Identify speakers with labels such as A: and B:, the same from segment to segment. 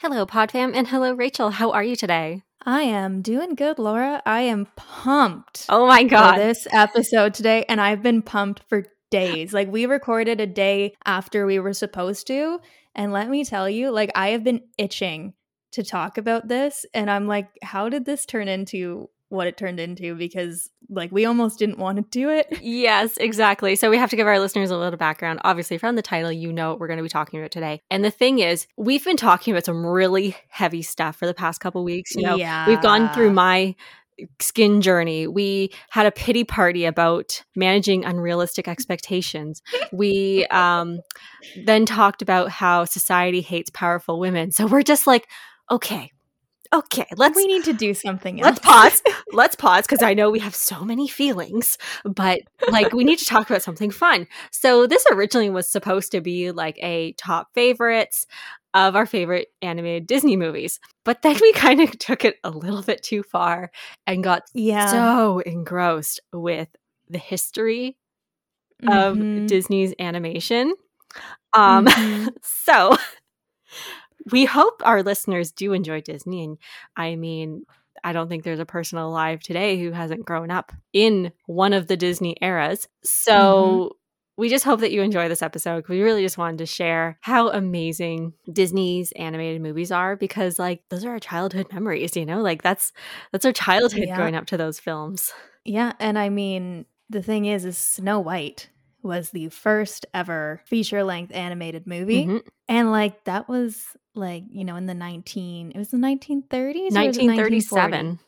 A: Hello, Podfam, and hello, Rachel. How are you today?
B: I am doing good, Laura. I am pumped.
A: Oh my god,
B: for this episode today, and I've been pumped for days. Like we recorded a day after we were supposed to, and let me tell you, like I have been itching to talk about this, and I'm like, how did this turn into what it turned into because like we almost didn't want to do it.
A: Yes, exactly. So we have to give our listeners a little background. Obviously, from the title, you know what we're going to be talking about today. And the thing is, we've been talking about some really heavy stuff for the past couple weeks. You know,
B: yeah.
A: we've gone through my skin journey. We had a pity party about managing unrealistic expectations. we um, then talked about how society hates powerful women. So we're just like, okay, okay, let's
B: we need to do something. else.
A: Let's pause. let's pause because I know we have so many feelings, but like we need to talk about something fun. So this originally was supposed to be like a top favorites of our favorite animated Disney movies. But then we kind of took it a little bit too far and got
B: yeah.
A: so engrossed with the history of mm-hmm. Disney's animation. Um mm-hmm. so we hope our listeners do enjoy Disney. And I mean, I don't think there's a person alive today who hasn't grown up in one of the Disney eras. So mm-hmm. we just hope that you enjoy this episode. We really just wanted to share how amazing Disney's animated movies are because like those are our childhood memories, you know? Like that's that's our childhood yeah. growing up to those films.
B: Yeah, and I mean, the thing is is Snow White was the first ever feature length animated movie. Mm-hmm. And like that was like, you know, in the 19 it was the 1930s
A: 1937.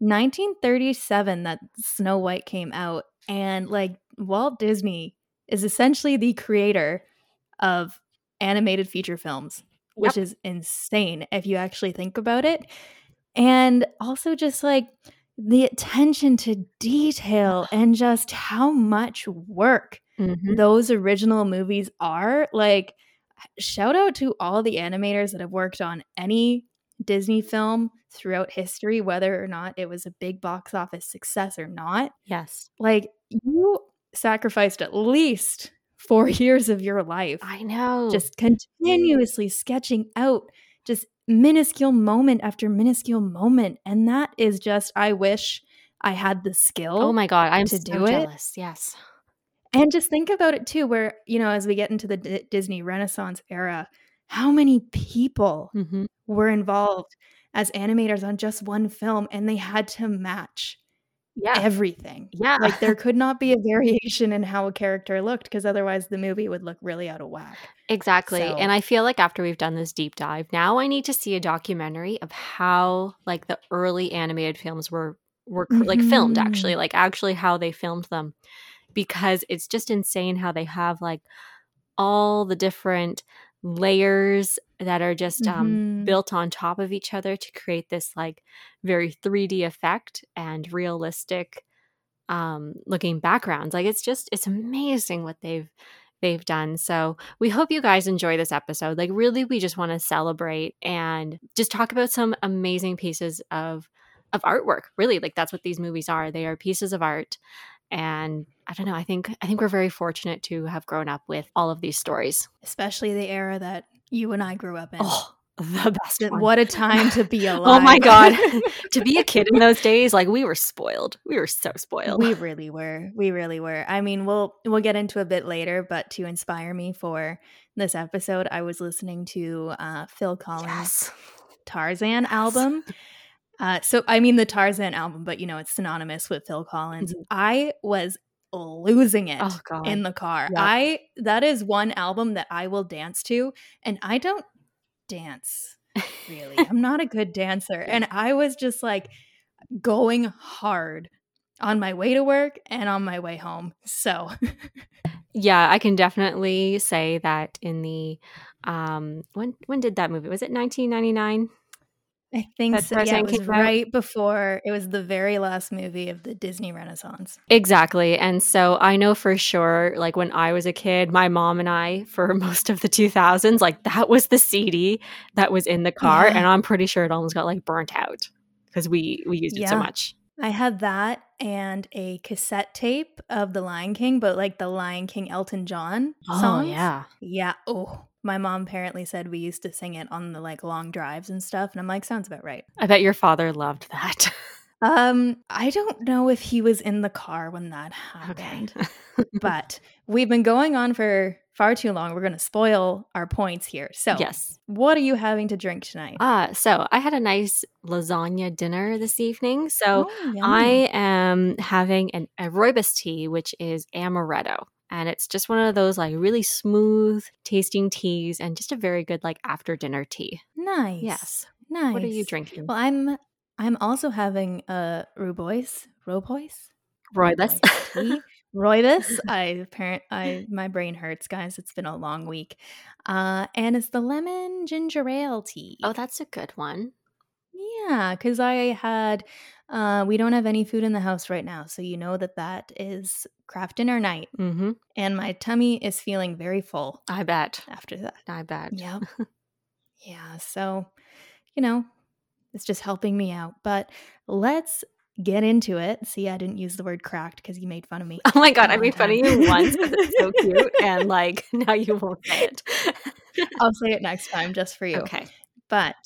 B: 1937 that Snow White came out and like Walt Disney is essentially the creator of animated feature films, which yep. is insane if you actually think about it. And also just like the attention to detail and just how much work mm-hmm. those original movies are. Like, shout out to all the animators that have worked on any Disney film throughout history, whether or not it was a big box office success or not.
A: Yes.
B: Like, you sacrificed at least four years of your life.
A: I know.
B: Just continuously sketching out just minuscule moment after minuscule moment. And that is just, I wish I had the skill.
A: Oh my God. I'm to so do jealous. it. Yes.
B: And just think about it too, where, you know, as we get into the D- Disney Renaissance era, how many people mm-hmm. were involved as animators on just one film and they had to match yeah. everything.
A: Yeah.
B: Like there could not be a variation in how a character looked because otherwise the movie would look really out of whack.
A: Exactly. So. And I feel like after we've done this deep dive, now I need to see a documentary of how like the early animated films were were mm-hmm. like filmed actually, mm-hmm. like actually how they filmed them because it's just insane how they have like all the different layers that are just um, mm-hmm. built on top of each other to create this like very 3D effect and realistic um, looking backgrounds. Like it's just it's amazing what they've they've done. So we hope you guys enjoy this episode. Like really, we just want to celebrate and just talk about some amazing pieces of of artwork. Really, like that's what these movies are. They are pieces of art and I don't know. I think I think we're very fortunate to have grown up with all of these stories,
B: especially the era that you and I grew up in.
A: Oh, the best. One.
B: What a time to be alive!
A: oh my god, to be a kid in those days, like we were spoiled. We were so spoiled.
B: We really were. We really were. I mean, we'll we'll get into a bit later, but to inspire me for this episode, I was listening to uh, Phil Collins' yes. Tarzan yes. album. Uh, so I mean the Tarzan album, but you know it's synonymous with Phil Collins. Mm-hmm. I was losing it oh, in the car. I that is one album that I will dance to, and I don't dance really. I'm not a good dancer, and I was just like going hard on my way to work and on my way home. So
A: yeah, I can definitely say that in the um when when did that movie? Was it 1999?
B: I think so. Yeah, it was right out. before. It was the very last movie of the Disney Renaissance.
A: Exactly. And so I know for sure, like when I was a kid, my mom and I, for most of the 2000s, like that was the CD that was in the car. Yeah. And I'm pretty sure it almost got like burnt out because we, we used yeah. it so much.
B: I had that and a cassette tape of The Lion King, but like the Lion King Elton John
A: Oh, yeah.
B: Yeah. Oh, my mom apparently said we used to sing it on the like long drives and stuff. And I'm like, sounds about right.
A: I bet your father loved that.
B: Um, I don't know if he was in the car when that happened,
A: okay.
B: but we've been going on for far too long. We're going to spoil our points here. So,
A: yes.
B: what are you having to drink tonight?
A: Uh, so I had a nice lasagna dinner this evening. So
B: Oh.
A: I am having an a rooibos tea, which is amaretto. And it's just one of those like really smooth tasting teas and just a very good like after dinner tea.
B: nice.
A: Yes.
B: Nice.
A: What are you drinking?
B: Well, I'm I'm also having a Rubois, Robois,
A: Rooibos.
B: tea. Roibus. I apparent I my brain hurts, guys. It's been a long week. Uh, and it's the lemon ginger ale tea.
A: oh, that's a good one.
B: Yeah, because I had, uh, we don't have any food in the house right now. So you know that that is craft dinner night.
A: Mm-hmm.
B: And my tummy is feeling very full
A: I bet.
B: after that.
A: I bet.
B: Yeah. yeah. So, you know, it's just helping me out. But let's get into it. See, I didn't use the word cracked because you made fun of me.
A: Oh my god, I made fun of you once because it's so cute, and like now you won't say it.
B: I'll say it next time just for you.
A: okay.
B: But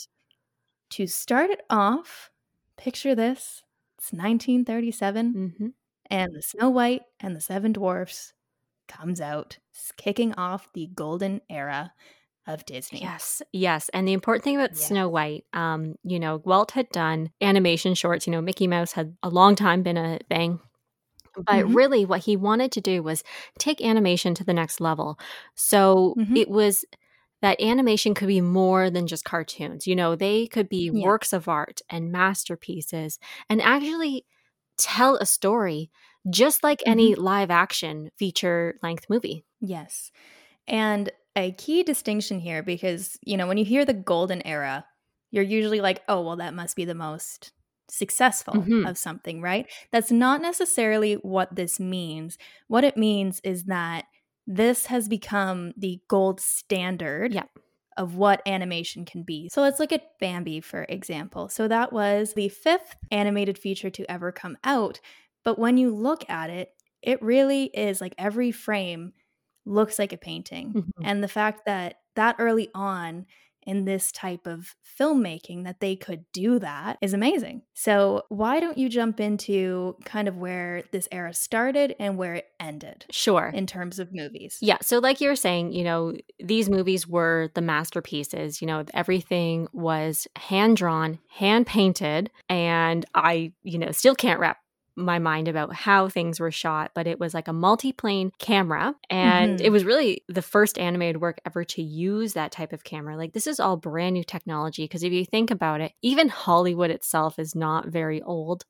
B: to start it off, picture this it's 1937.
A: Mm-hmm.
B: and the Snow White and the Seven Dwarfs comes out, kicking off the golden era of Disney.
A: Yes, yes. And the important thing about
B: Yes.
A: Snow White, um, you know, Walt had done animation shorts. You know, Mickey Mouse had a long time been a thing. But
B: Mhm.
A: really, what he wanted to do was take animation to the next level. So
B: Mhm.
A: it was that animation could be more than just cartoons. You know, they could be
B: Yeah.
A: works of art and masterpieces and actually tell a story just like any live action feature length movie.
B: Yes. And a key distinction here because, you know, when you hear the golden era, you're usually like, oh, well, that must be the most successful
A: Mhm.
B: of something, right? That's not necessarily what this means. What it means is that this has become the gold standard
A: Yep.
B: of what animation can be. So let's look at Bambi, for example. So that was the fifth animated feature to ever come out. But when you look at it, it really is like every frame looks like a painting.
A: Mhm.
B: And the fact that that early on in this type of filmmaking that they could do that is amazing. So why don't you jump into kind of where this era started and where it ended
A: Sure.
B: in terms of movies?
A: Yeah. So, like you were saying, you know, these movies were the masterpieces. You know, everything was hand drawn, hand painted. And I, you know, still can't wrap my mind about how things were shot, but it was like a multi-plane camera and
B: Mhm.
A: it was really the first animated work ever to use that type of camera. Like this is all brand new technology because if you think about it, even Hollywood itself is not very old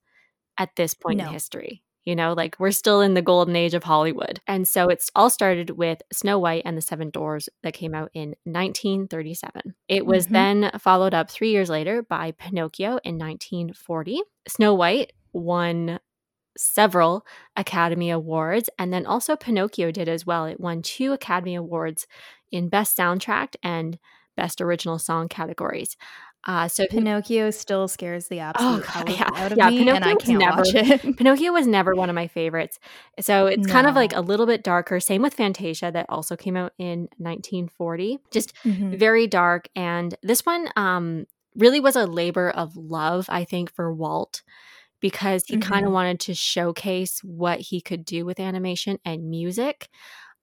A: at this point
B: No.
A: in history. You know, like we're still in the golden age of Hollywood. And so it's all started with Snow White and the Seven Dwarfs that came out in 1937. It was
B: Mhm.
A: then followed up three years later by Pinocchio in 1940. Snow White won several Academy Awards, and then also Pinocchio did as well. It won two Academy Awards in Best Soundtrack and Best Original Song categories. Uh, so Pin-
B: Pinocchio still scares the absolute
A: God,
B: hell
A: yeah.
B: out of
A: Yeah,
B: me, and I
A: Pinocchio was
B: can't
A: never-
B: watch it.
A: Pinocchio was never one of my favorites. So it's kind of like a little bit darker. Same with Fantasia, that also came out in 1940. Just
B: Mhm.
A: very dark. And this one um, really was a labor of love, I think, for Walt because he kind of wanted to showcase what he could do with animation and music.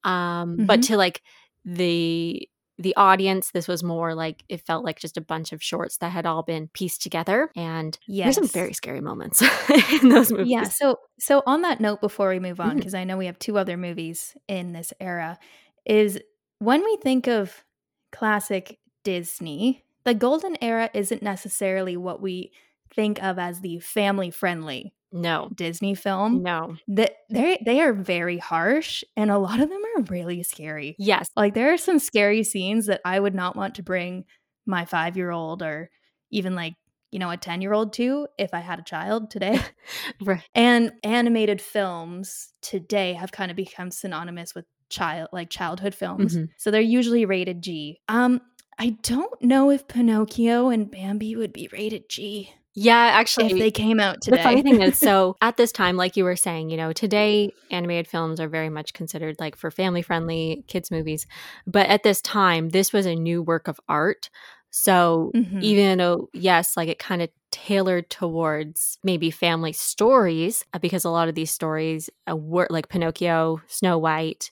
A: Um, But
B: Mhm.
A: to like the the audience, this was more like it felt like just a bunch of shorts that had all been pieced together. And there's some very scary moments in those movies.
B: Yeah. So, so on that note, before we move on, because I know we have two other movies in this era, is when we think of classic Disney, the golden era isn't necessarily what we think of as the family-friendly
A: No,
B: Disney film.
A: no.
B: That they they are very harsh, and a lot of them are really scary.
A: Yes.
B: Like there are some scary scenes that I would not want to bring my five year old or even like, you know, a 10 year old to if I had a child today.
A: Right.
B: and animated films today have kind of become synonymous with child like childhood films.
A: Mhm.
B: So they're usually rated G. Um I don't know if Pinocchio and Bambi would be rated G.
A: Yeah, actually,
B: if they came out today.
A: The funny thing is, so at this time, like you were saying, you know, today animated films are very much considered like for family friendly kids movies. But at this time, this was a new work of art. So
B: Mhm.
A: even though, yes, like it kind of tailored towards maybe family stories, uh, because a lot of these stories uh, were like Pinocchio, Snow White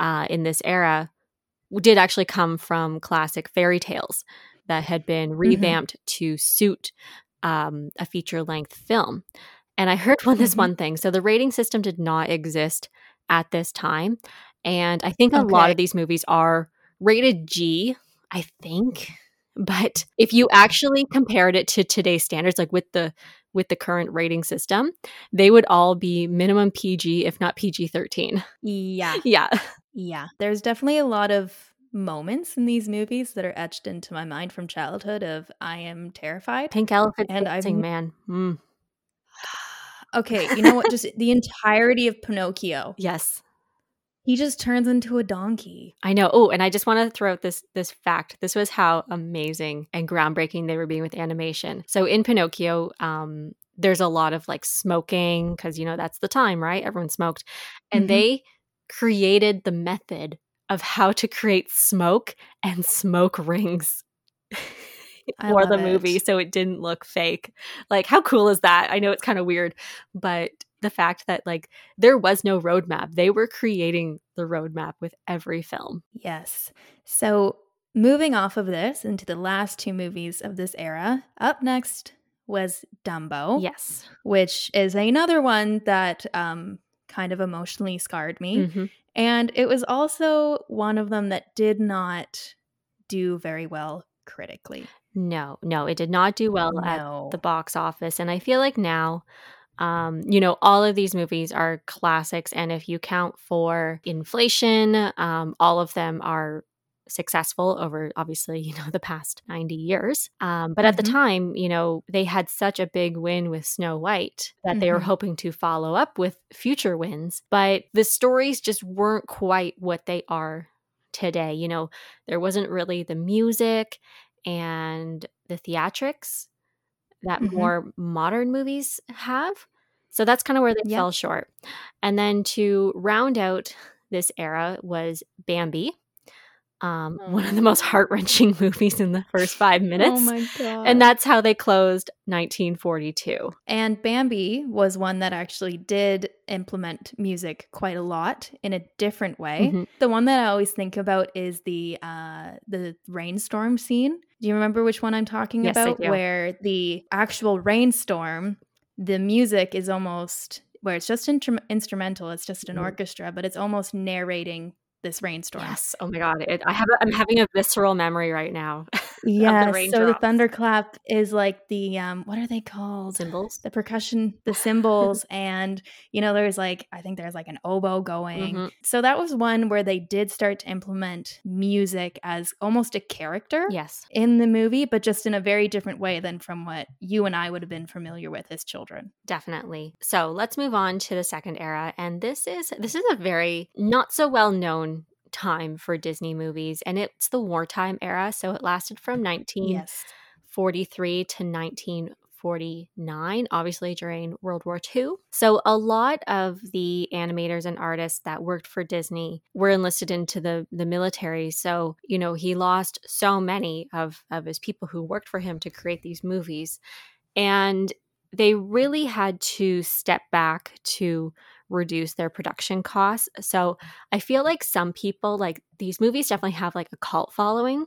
A: uh, in this era did actually come from classic fairy tales that had been revamped to suit um, a feature length film. And I heard one this
B: Mhm.
A: one thing. So the rating system did not exist at this time. And I think a lot of these movies are rated G, I think. But if you actually compared it to today's standards, like with the with the current rating system, they would all be minimum PG, if not PG 13.
B: yeah.
A: Yeah.
B: Yeah. There's definitely a lot of moments in these movies that are etched into my mind from childhood of I am terrified.
A: Pink elephant
B: And I've
A: dancing, man. Mm,
B: Okay, you know what? Just the entirety of Pinocchio.
A: yes.
B: He just turns into a donkey.
A: I know. Oh, and I just want to throw out this this fact. This was how amazing and groundbreaking they were being with animation. So in Pinocchio, um, there's a lot of like smoking because you know that's the time, right? Everyone smoked, and
B: Mhm.
A: they created the method of how to create smoke and smoke rings. For the movie
B: it.
A: so it didn't look fake like how cool is that i know it's kind of weird but the fact that like there was no roadmap they were creating the roadmap with every film
B: Yes. So moving off of this into the last two movies of this era, up next was Dumbo.
A: yes
B: which is another one that um, kind of emotionally scarred me.
A: Mhm.
B: And it was also one of them that did not do very well critically.
A: no no it did not do well at the box office and i feel like now um, you know all of these movies are classics and if you count for inflation um, all of them are successful over obviously you know the past 90 years um, but at the
B: Mhm.
A: time you know they had such a big win with snow white that they were
B: Mhm.
A: hoping to follow up with future wins but the stories just weren't quite what they are today you know there wasn't really the music and the theatrics that
B: Mhm.
A: more modern movies have. So that's kind of where they
B: Yep.
A: fell short. And then to round out this era was Bambi, um, one of the most heart wrenching movies in the first five minutes.
B: Oh my god.
A: and that's how they closed 1942.
B: and Bambi was one that actually did implement music quite a lot in a different way.
A: Mhm.
B: The one that I always think about is the uh the rainstorm scene. Do you remember which one I'm talking
A: Yes,
B: about? Where the actual rainstorm, the music is almost where it's just instrumental, it's just an
A: Mhm.
B: orchestra, but it's almost narrating this rainstorm.
A: Yes. Oh my God. It, I have. I'm having a visceral memory right now.
B: Yes. so the thunderclap is like the um what are they called?
A: Symbols.
B: the percussion, the cymbals, and you know, there's like I think there's like an oboe going.
A: Mhm.
B: So that was one where they did start to implement music as almost a character
A: Yes.
B: in the movie, but just in a very different way than from what you and I would have been familiar with as children.
A: Definitely. So let's move on to the second era, and this is this is a very not so well known time for Disney movies, and it's the wartime era. So it lasted from 1943
B: Yes.
A: to 1949, obviously during World War II. So a lot of the animators and artists that worked for Disney were enlisted into the the military. So you know he lost so many of of his people who worked for him to create these movies, and they really had to step back to reduce their production costs. So I feel like some people like these movies definitely have like a cult following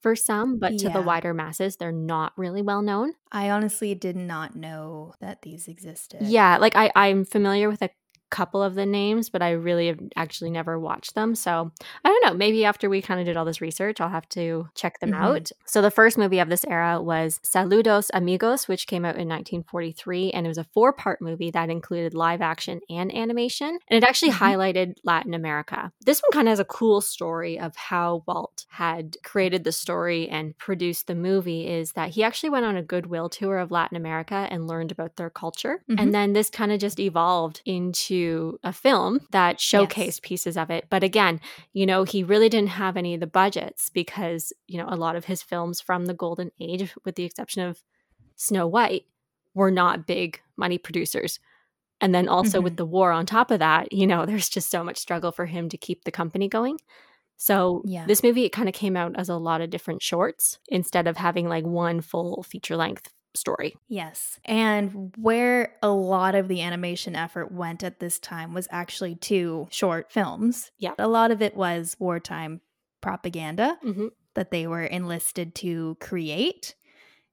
A: for some, but to the wider masses, they're not really well known.
B: I honestly did not know that these existed.
A: Yeah, like I, I'm familiar with a couple of the names, but I really have actually never watched them. So I don't know. Maybe after we kind of did all this research, I'll have to check them
B: Mhm.
A: out. So the first movie of this era was Saludos Amigos, which came out in 1943. And it was a four part movie that included live action and animation. And it actually
B: Mhm.
A: highlighted Latin America. This one kind of has a cool story of how Walt had created the story and produced the movie is that he actually went on a goodwill tour of Latin America and learned about their culture.
B: Mhm.
A: And then this kind of just evolved into a film that showcased
B: Yes.
A: pieces of it. But again, you know, he really didn't have any of the budgets because, you know, a lot of his films from the golden age, with the exception of Snow White were not big money producers. And then also
B: Mhm.
A: with the war on top of that, you know, there's just so much struggle for him to keep the company going. So
B: Yeah.
A: this movie it kind of came out as a lot of different shorts instead of having like one full feature length story.
B: Yes. And where a lot of the animation effort went at this time was actually to short films.
A: Yeah.
B: A lot of it was wartime propaganda
A: hmm
B: that they were enlisted to create.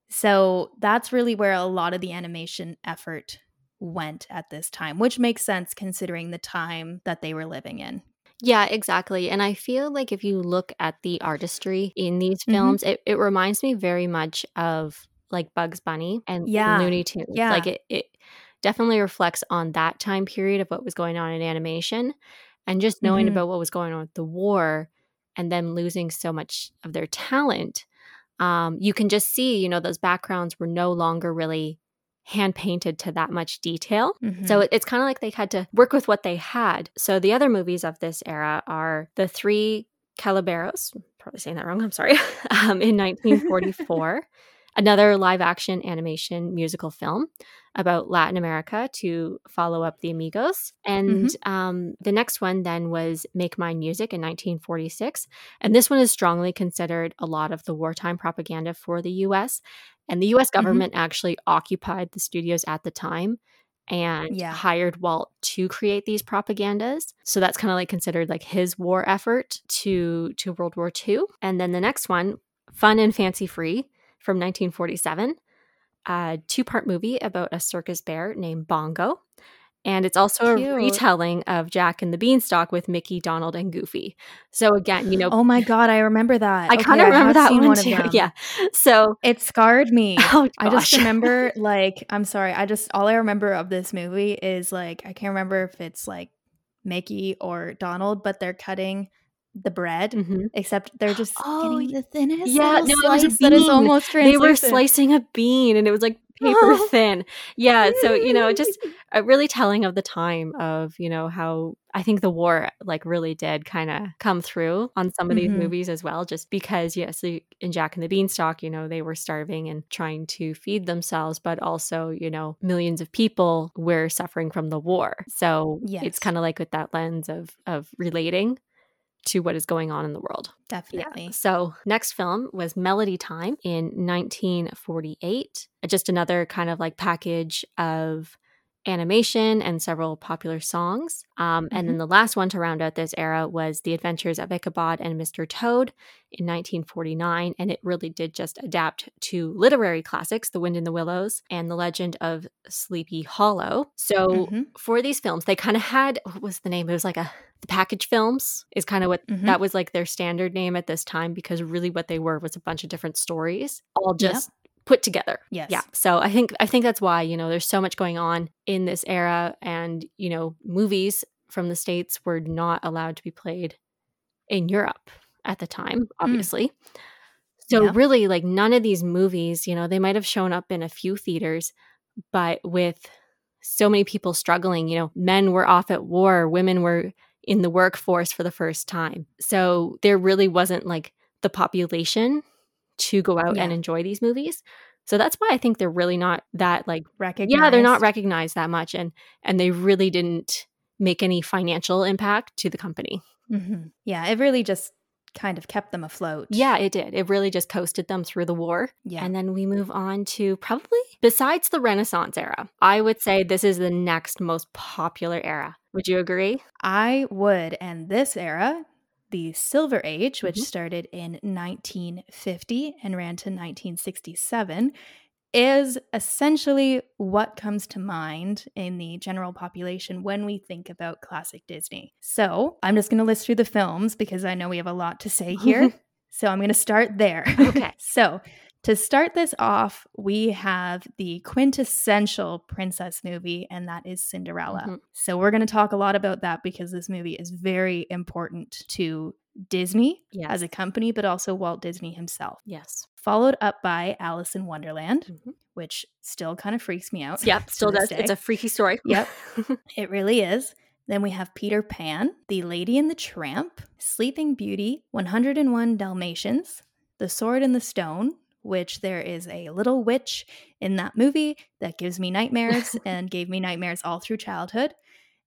B: So that's really where a lot of the animation effort went at this time, which makes sense considering the time that they were living in.
A: Yeah, exactly. And I feel like if you look at the artistry in these
B: Mhm.
A: films, it, it reminds me very much of like Bugs Bunny and
B: Yeah.
A: Looney Tunes.
B: Yeah.
A: Like it, it definitely reflects on that time period of what was going on in animation and just knowing
B: Mhm.
A: about what was going on with the war and them losing so much of their talent. Um, you can just see, you know, those backgrounds were no longer really hand painted to that much detail.
B: Mhm.
A: So it- it's kind of like they had to work with what they had. So the other movies of this era are the three Calaberos, probably saying that wrong, I'm sorry, um, in 1944, another live action animation musical film about Latin America to follow up the Amigos. And um, the next one then was Make Mine Music in 1946. And this one is strongly considered a lot of the wartime propaganda for the US. And the US government actually occupied the studios at the time and
B: Yeah.
A: hired Walt to create these propagandas. So that's kind of like considered like his war effort to to World War II. And then the next one, Fun and Fancy Free from 1947, a two-part movie about a circus bear named Bongo. And it's also
B: Cute.
A: a retelling of Jack and the Beanstalk with Mickey, Donald, and Goofy. So again, you know,
B: Oh my god, I remember that.
A: I
B: Okay,
A: kind of remember that one,
B: of
A: too. Yeah. So,
B: It scarred me.
A: oh
B: I just remember like I'm sorry, I just all I remember of this movie is like I can't remember if it's like Mickey or Donald, but they're cutting the bread,
A: Mhm.
B: except they're just
A: Oh,
B: getting the thinnest
A: yeah, no, it was a
B: slice that is almost
A: They were slicing a bean and it was like paper thin. Yeah. So, you know, just a really telling of the time of, you know, how I think the war like really did kind of come through on some of these
B: Mhm.
A: movies as well, just because, yes, the- in Jack and the Beanstalk, you know, they were starving and trying to feed themselves, but also, you know, millions of people were suffering from the war. So
B: Yes.
A: it's kind of like with that lens of of relating to what is going on in the world.
B: Definitely.
A: So, next film was Melody Time in 1948. Just another kind of like package of animation and several popular songs. Um, And then the last one to round out this era was The Adventures of Ichabod and Mr. Toad in 1949. And it really did just adapt to literary classics, The Wind in the Willows and The Legend of Sleepy Hollow. So,
B: Mhm.
A: for these films, they kind of had what was the name? It was like a the package films is kind of what
B: Mhm.
A: that was like their standard name at this time because really what they were was a bunch of different stories all
B: Yep.
A: Put together.
B: Yes.
A: Yeah. So I think I think that's why, you know, there's so much going on in this era and, you know, movies from the states were not allowed to be played in Europe at the time, mm. obviously. So
B: Yeah.
A: really like none of these movies, you know, they might have shown up in a few theaters, but with so many people struggling, you know, men were off at war, women were in the workforce for the first time. So there really wasn't like the population to go out and enjoy these movies. So that's why I think they're really not that like
B: Recognized.
A: yeah, they're not recognized that much and and they really didn't make any financial impact to the company.
B: Mhm. Yeah, it really just kind of kept them afloat.
A: Yeah, it did. It really just coasted them through the war.
B: Yeah.
A: And then we move on to probably besides the Renaissance era. I would say this is the next most popular era. Would you agree?
B: I would. And this era, the Silver Age, which
A: Mhm.
B: started in 1950 and ran to 1967, is essentially what comes to mind in the general population when we think about classic Disney. So I'm just going to list through the films because I know we have a lot to say here. so I'm going to start there.
A: Okay.
B: so to start this off, we have the quintessential princess movie, and that is Cinderella.
A: Mhm.
B: So we're going to talk a lot about that because this movie is very important to Disney
A: Yes.
B: as a company, but also Walt Disney himself.
A: yes.
B: Followed up by Alice in Wonderland,
A: Mhm.
B: which still kind of freaks me out.
A: Yep, still does. It's a freaky story.
B: Yep. It really is. Then we have Peter Pan, The Lady and the Tramp, Sleeping Beauty, 101 Dalmatians, The Sword and the Stone, which there is a little witch in that movie that gives me nightmares and gave me nightmares all through childhood.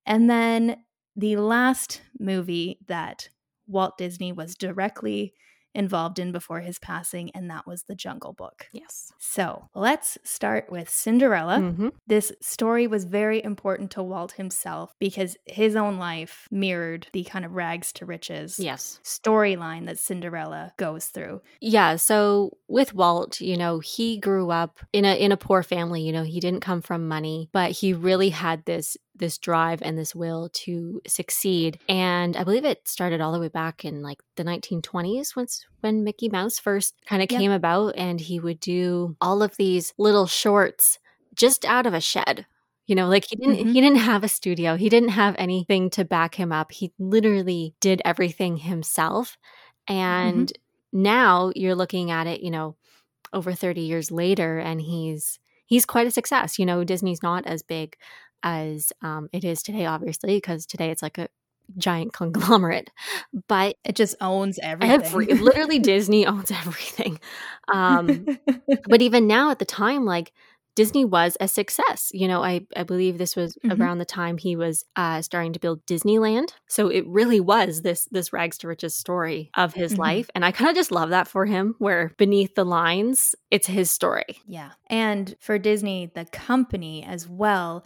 B: And then the last movie that Walt Disney was directly involved in before his passing, and that was The Jungle Book.
A: Yes.
B: So let's start with Cinderella.
A: Mm-hmm.
B: This story was very important to Walt himself because his own life mirrored the kind of rags to riches
A: Yes.
B: storyline that Cinderella goes through.
A: Yeah, so with Walt, you know, he grew up in a in a poor family, you know, he didn't come from money, but he really had this this drive and this will to succeed. And I believe it started all the way back in like the 1920s once when Mickey Mouse first kind of
B: Yep.
A: came about and he would do all of these little shorts just out of a shed. You know, like he didn't
B: Mhm.
A: he didn't have a studio. He didn't have anything to back him up. He literally did everything himself. And now you're looking at it, you know, over 30 years later and he's he's quite a success. You know, Disney's not as big as um, it is today obviously because today it's like a giant conglomerate. But
B: It just owns everything.
A: every literally Disney owns everything. Um but even now at the time like disney was a success you know i, I believe this was
B: Mhm.
A: around the time he was uh, starting to build disneyland so it really was this this rags to riches story of his
B: Mhm.
A: life and i kind of just love that for him where beneath the lines it's his story
B: Yeah. And for Disney, the company as well,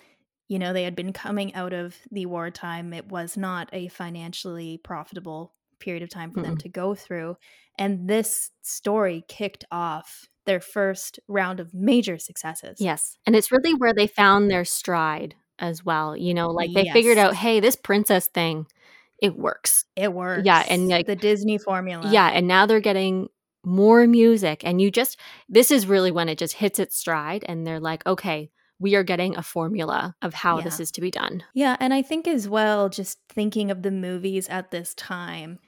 B: you know, they had been coming out of the wartime. It was not a financially profitable period of time for them
A: Mm-mm.
B: to go through. And this story kicked off their first round of major successes.
A: yes and it's really where they found their stride as well you know like they figured out hey this princess thing it works
B: It works. Yeah.
A: And, like-
B: the Disney formula.
A: Yeah, and now they're getting more music and you just this is really when it just hits its stride and they're like, "Okay, we are getting a formula of how this is to be done."
B: Yeah, and I think as well, just thinking of the movies at this time,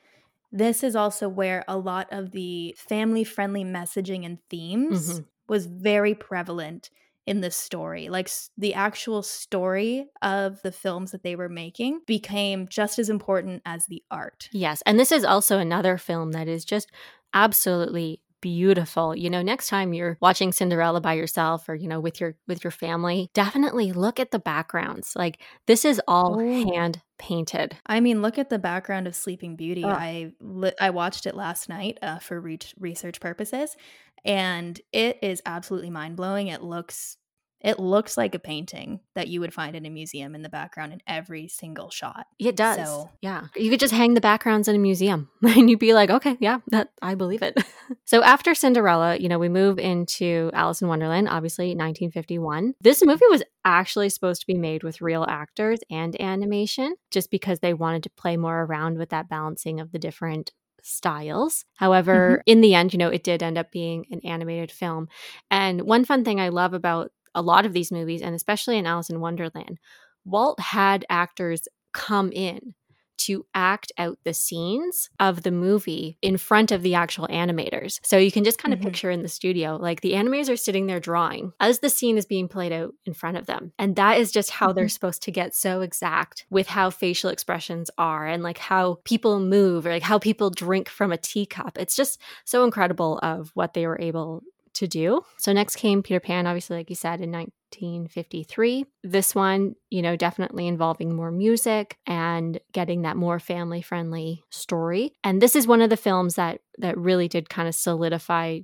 B: this is also where a lot of the family friendly messaging and themes
A: Mhm.
B: was very prevalent in the story. Like the actual story of the films that they were making became just as important as the art.
A: Yes, and this is also another film that is just absolutely beautiful. You know, next time you're watching Cinderella by yourself or you know with your with your family, definitely look at the backgrounds. Like this is all
B: Oh.
A: hand painted.
B: I mean, look at the background of Sleeping Beauty.
A: Ugh.
B: I li- I watched it last night uh, for re- research purposes, and it is absolutely mind blowing. It looks it looks like a painting that you would find in a museum in the background in every single shot.
A: It does.
B: So-
A: yeah. You could just hang the backgrounds in a museum and you'd be like, okay, yeah, that I believe it. so after Cinderella, you know, we move into Alice in Wonderland, obviously 1951. This movie was actually supposed to be made with real actors and animation just because they wanted to play more around with that balancing of the different styles. However, mm-hmm. in the end, you know, it did end up being an animated film. And one fun thing I love about a lot of these movies, and especially in Alice in Wonderland, Walt had actors come in to act out the scenes of the movie in front of the actual animators. So you can just kind of
B: Mhm.
A: picture in the studio, like the animators are sitting there drawing as the scene is being played out in front of them. And that is just how they're
B: Mhm.
A: supposed to get so exact with how facial expressions are and like how people move or like how people drink from a teacup. It's just so incredible of what they were able to do. So next came Peter Pan, obviously, like you said, in 1953. This one, you know, definitely involving more music and getting that more family friendly story. And this is one of the films that that really did kind of solidify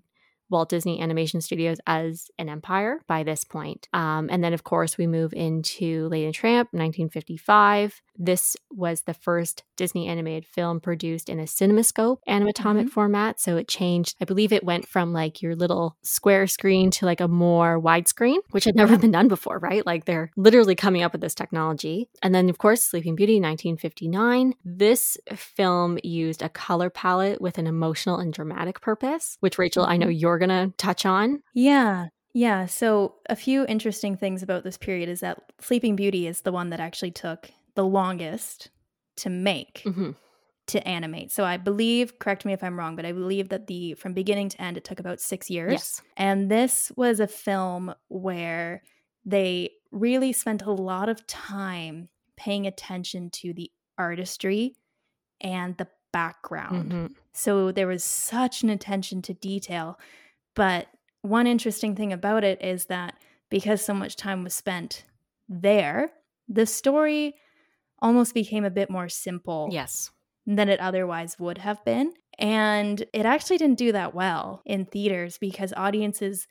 A: Walt Disney Animation Studios as an empire by this point. Um, and then, of course, we move into Lady and Tramp, 1955. This was the first Disney animated film produced in a CinemaScope animatomic
B: Mhm.
A: format. So it changed. I believe it went from like your little square screen to like a more widescreen, which had never been done before, right? Like they're literally coming up with this technology. And then, of course, Sleeping Beauty, 1959. This film used a color palette with an emotional and dramatic purpose, which Rachel, I know you're going to touch on.
B: Yeah. Yeah. So, a few interesting things about this period is that Sleeping Beauty is the one that actually took the longest to make,
A: hmm
B: to animate. So, I believe, correct me if I'm wrong, but I believe that the from beginning to end, it took about six years.
A: Yes.
B: And this was a film where they really spent a lot of time paying attention to the artistry and the background.
A: Mhm.
B: So there was such an attention to detail, but one interesting thing about it is that because so much time was spent there, the story almost became a bit more simple
A: Yes.
B: than it otherwise would have been. And it actually didn't do that well in theaters because audiences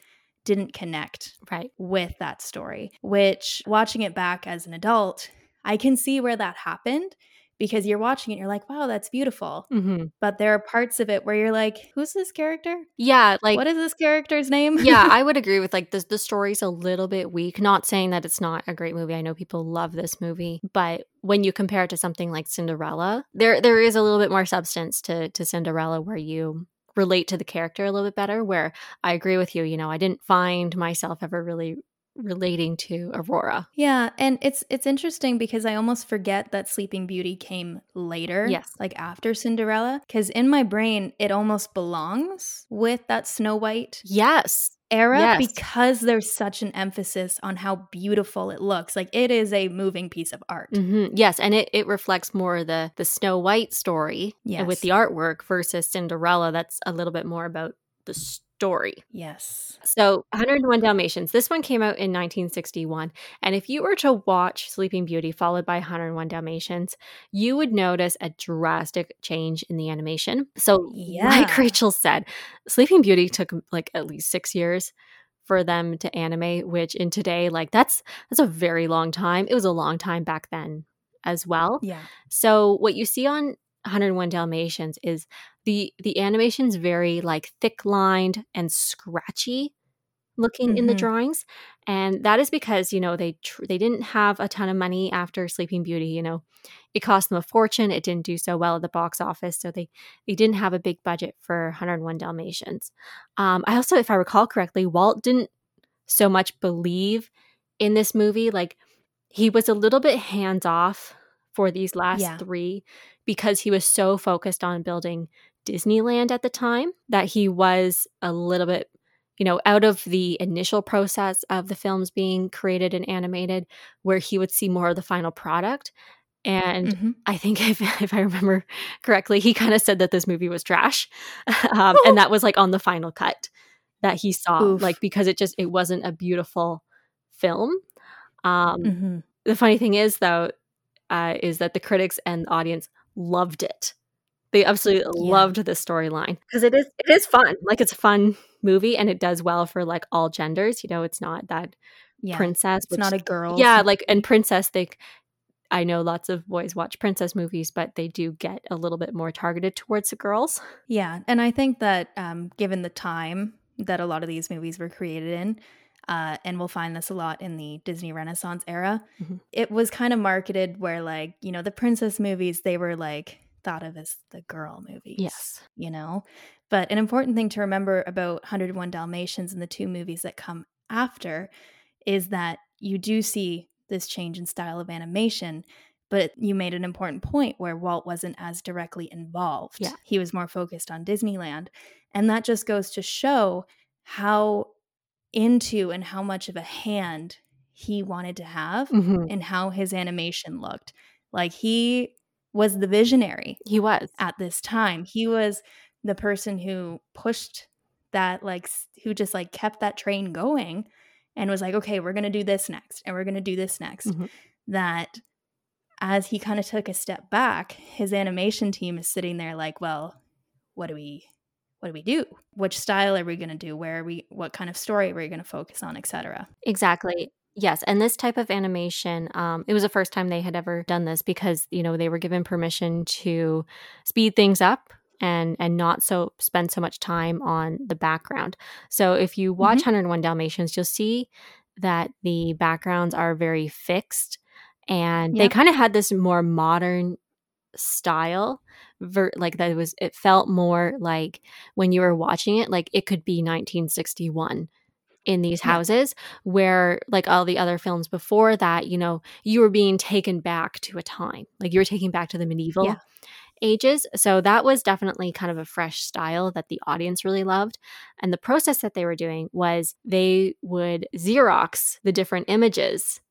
B: didn't connect
A: Right.
B: with that story, which watching it back as an adult, I can see where that happened because you're watching it, you're like, wow, that's beautiful.
A: hmm
B: But there are parts of it where you're like, who's this character?
A: Yeah. Like,
B: what is this character's name?
A: yeah, I would agree with like the the story's a little bit weak. Not saying that it's not a great movie. I know people love this movie, but when you compare it to something like Cinderella, there there is a little bit more substance to to Cinderella where you relate to the character a little bit better. Where I agree with you. You know, I didn't find myself ever really relating to Aurora.
B: Yeah, and it's it's interesting because I almost forget that Sleeping Beauty came later,
A: Yes.
B: like after Cinderella, cuz in my brain it almost belongs with that Snow White
A: Yes.
B: era
A: Yes.
B: because there's such an emphasis on how beautiful it looks. Like it is a moving piece of art.
A: hmm Yes, and it, it reflects more the the Snow White story
B: Yes.
A: with the artwork versus Cinderella. That's a little bit more about the story.
B: Yes.
A: So, 101 Dalmatians. This one came out in 1961. And if you were to watch Sleeping Beauty followed by 101 Dalmatians, you would notice a drastic change in the animation. So, like Rachel said, Sleeping Beauty took like at least six years for them to animate, which in today, like that's that's a very long time. It was a long time back then as well.
B: Yeah.
A: So what you see on 101 Dalmatians is the the animation's very like thick lined and scratchy looking in the
B: Mhm.
A: drawings and that is because you know they tr- they didn't have a ton of money after sleeping beauty you know it cost them a fortune it didn't do so well at the box office so they they didn't have a big budget for 101 dalmatians um i also if i recall correctly walt didn't so much believe in this movie like he was a little bit hands off for these last
B: Yeah.
A: three because he was so focused on building Disneyland at the time that he was a little bit, you know, out of the initial process of the films being created and animated, where he would see more of the final product. And
B: Mhm.
A: I think if, if I remember correctly, he kind of said that this movie was trash. um, and that was like on the final cut that he saw,
B: Oof.
A: like because it just, it wasn't a beautiful film. Um,
B: Mhm.
A: the funny thing is, though, uh, is that the critics and the audience loved it. They absolutely
B: Yeah.
A: loved the storyline because it is it is fun. Like it's a fun movie and it does well for like all genders. You know, it's not that
B: Yeah.
A: princess.
B: it's not a girl.
A: yeah, like and princess. They, I know lots of boys watch princess movies, but they do get a little bit more targeted towards the girls.
B: Yeah, and I think that um, given the time that a lot of these movies were created in, uh, and we'll find this a lot in the Disney Renaissance era,
A: Mhm.
B: it was kind of marketed where, like, you know, the princess movies, they were like thought of as the girl movies.
A: Yes.
B: You know? But an important thing to remember about 101 Dalmatians and the two movies that come after is that you do see this change in style of animation. But you made an important point where Walt wasn't as directly involved.
A: Yeah.
B: He was more focused on Disneyland. And that just goes to show how into and how much of a hand he wanted to have
A: Mhm.
B: in how his animation looked. Like he was the visionary
A: He was.
B: at this time. He was the person who pushed that, like, who just like kept that train going and was like, okay, we're going to do this next and we're going to do this next.
A: Mhm.
B: That as he kind of took a step back, his animation team is sitting there like, well, what do we. What do we do? Which style are we going to do? Where are we? What kind of story are we going to focus on, etc.
A: Exactly. Yes, and this type of animation, um, it was the first time they had ever done this because you know they were given permission to speed things up and and not so spend so much time on the background. So if you watch 101 Dalmatians, you'll see that the backgrounds are very fixed, and they kind of had this more modern style ver- like that it was it felt more like when you were watching it like it could be 1961 in these
B: Yeah.
A: houses where like all the other films before that you know you were being taken back to a time like you were taken back to the medieval
B: Yeah.
A: ages so that was definitely kind of a fresh style that the audience really loved and the process that they were doing was they would xerox the different images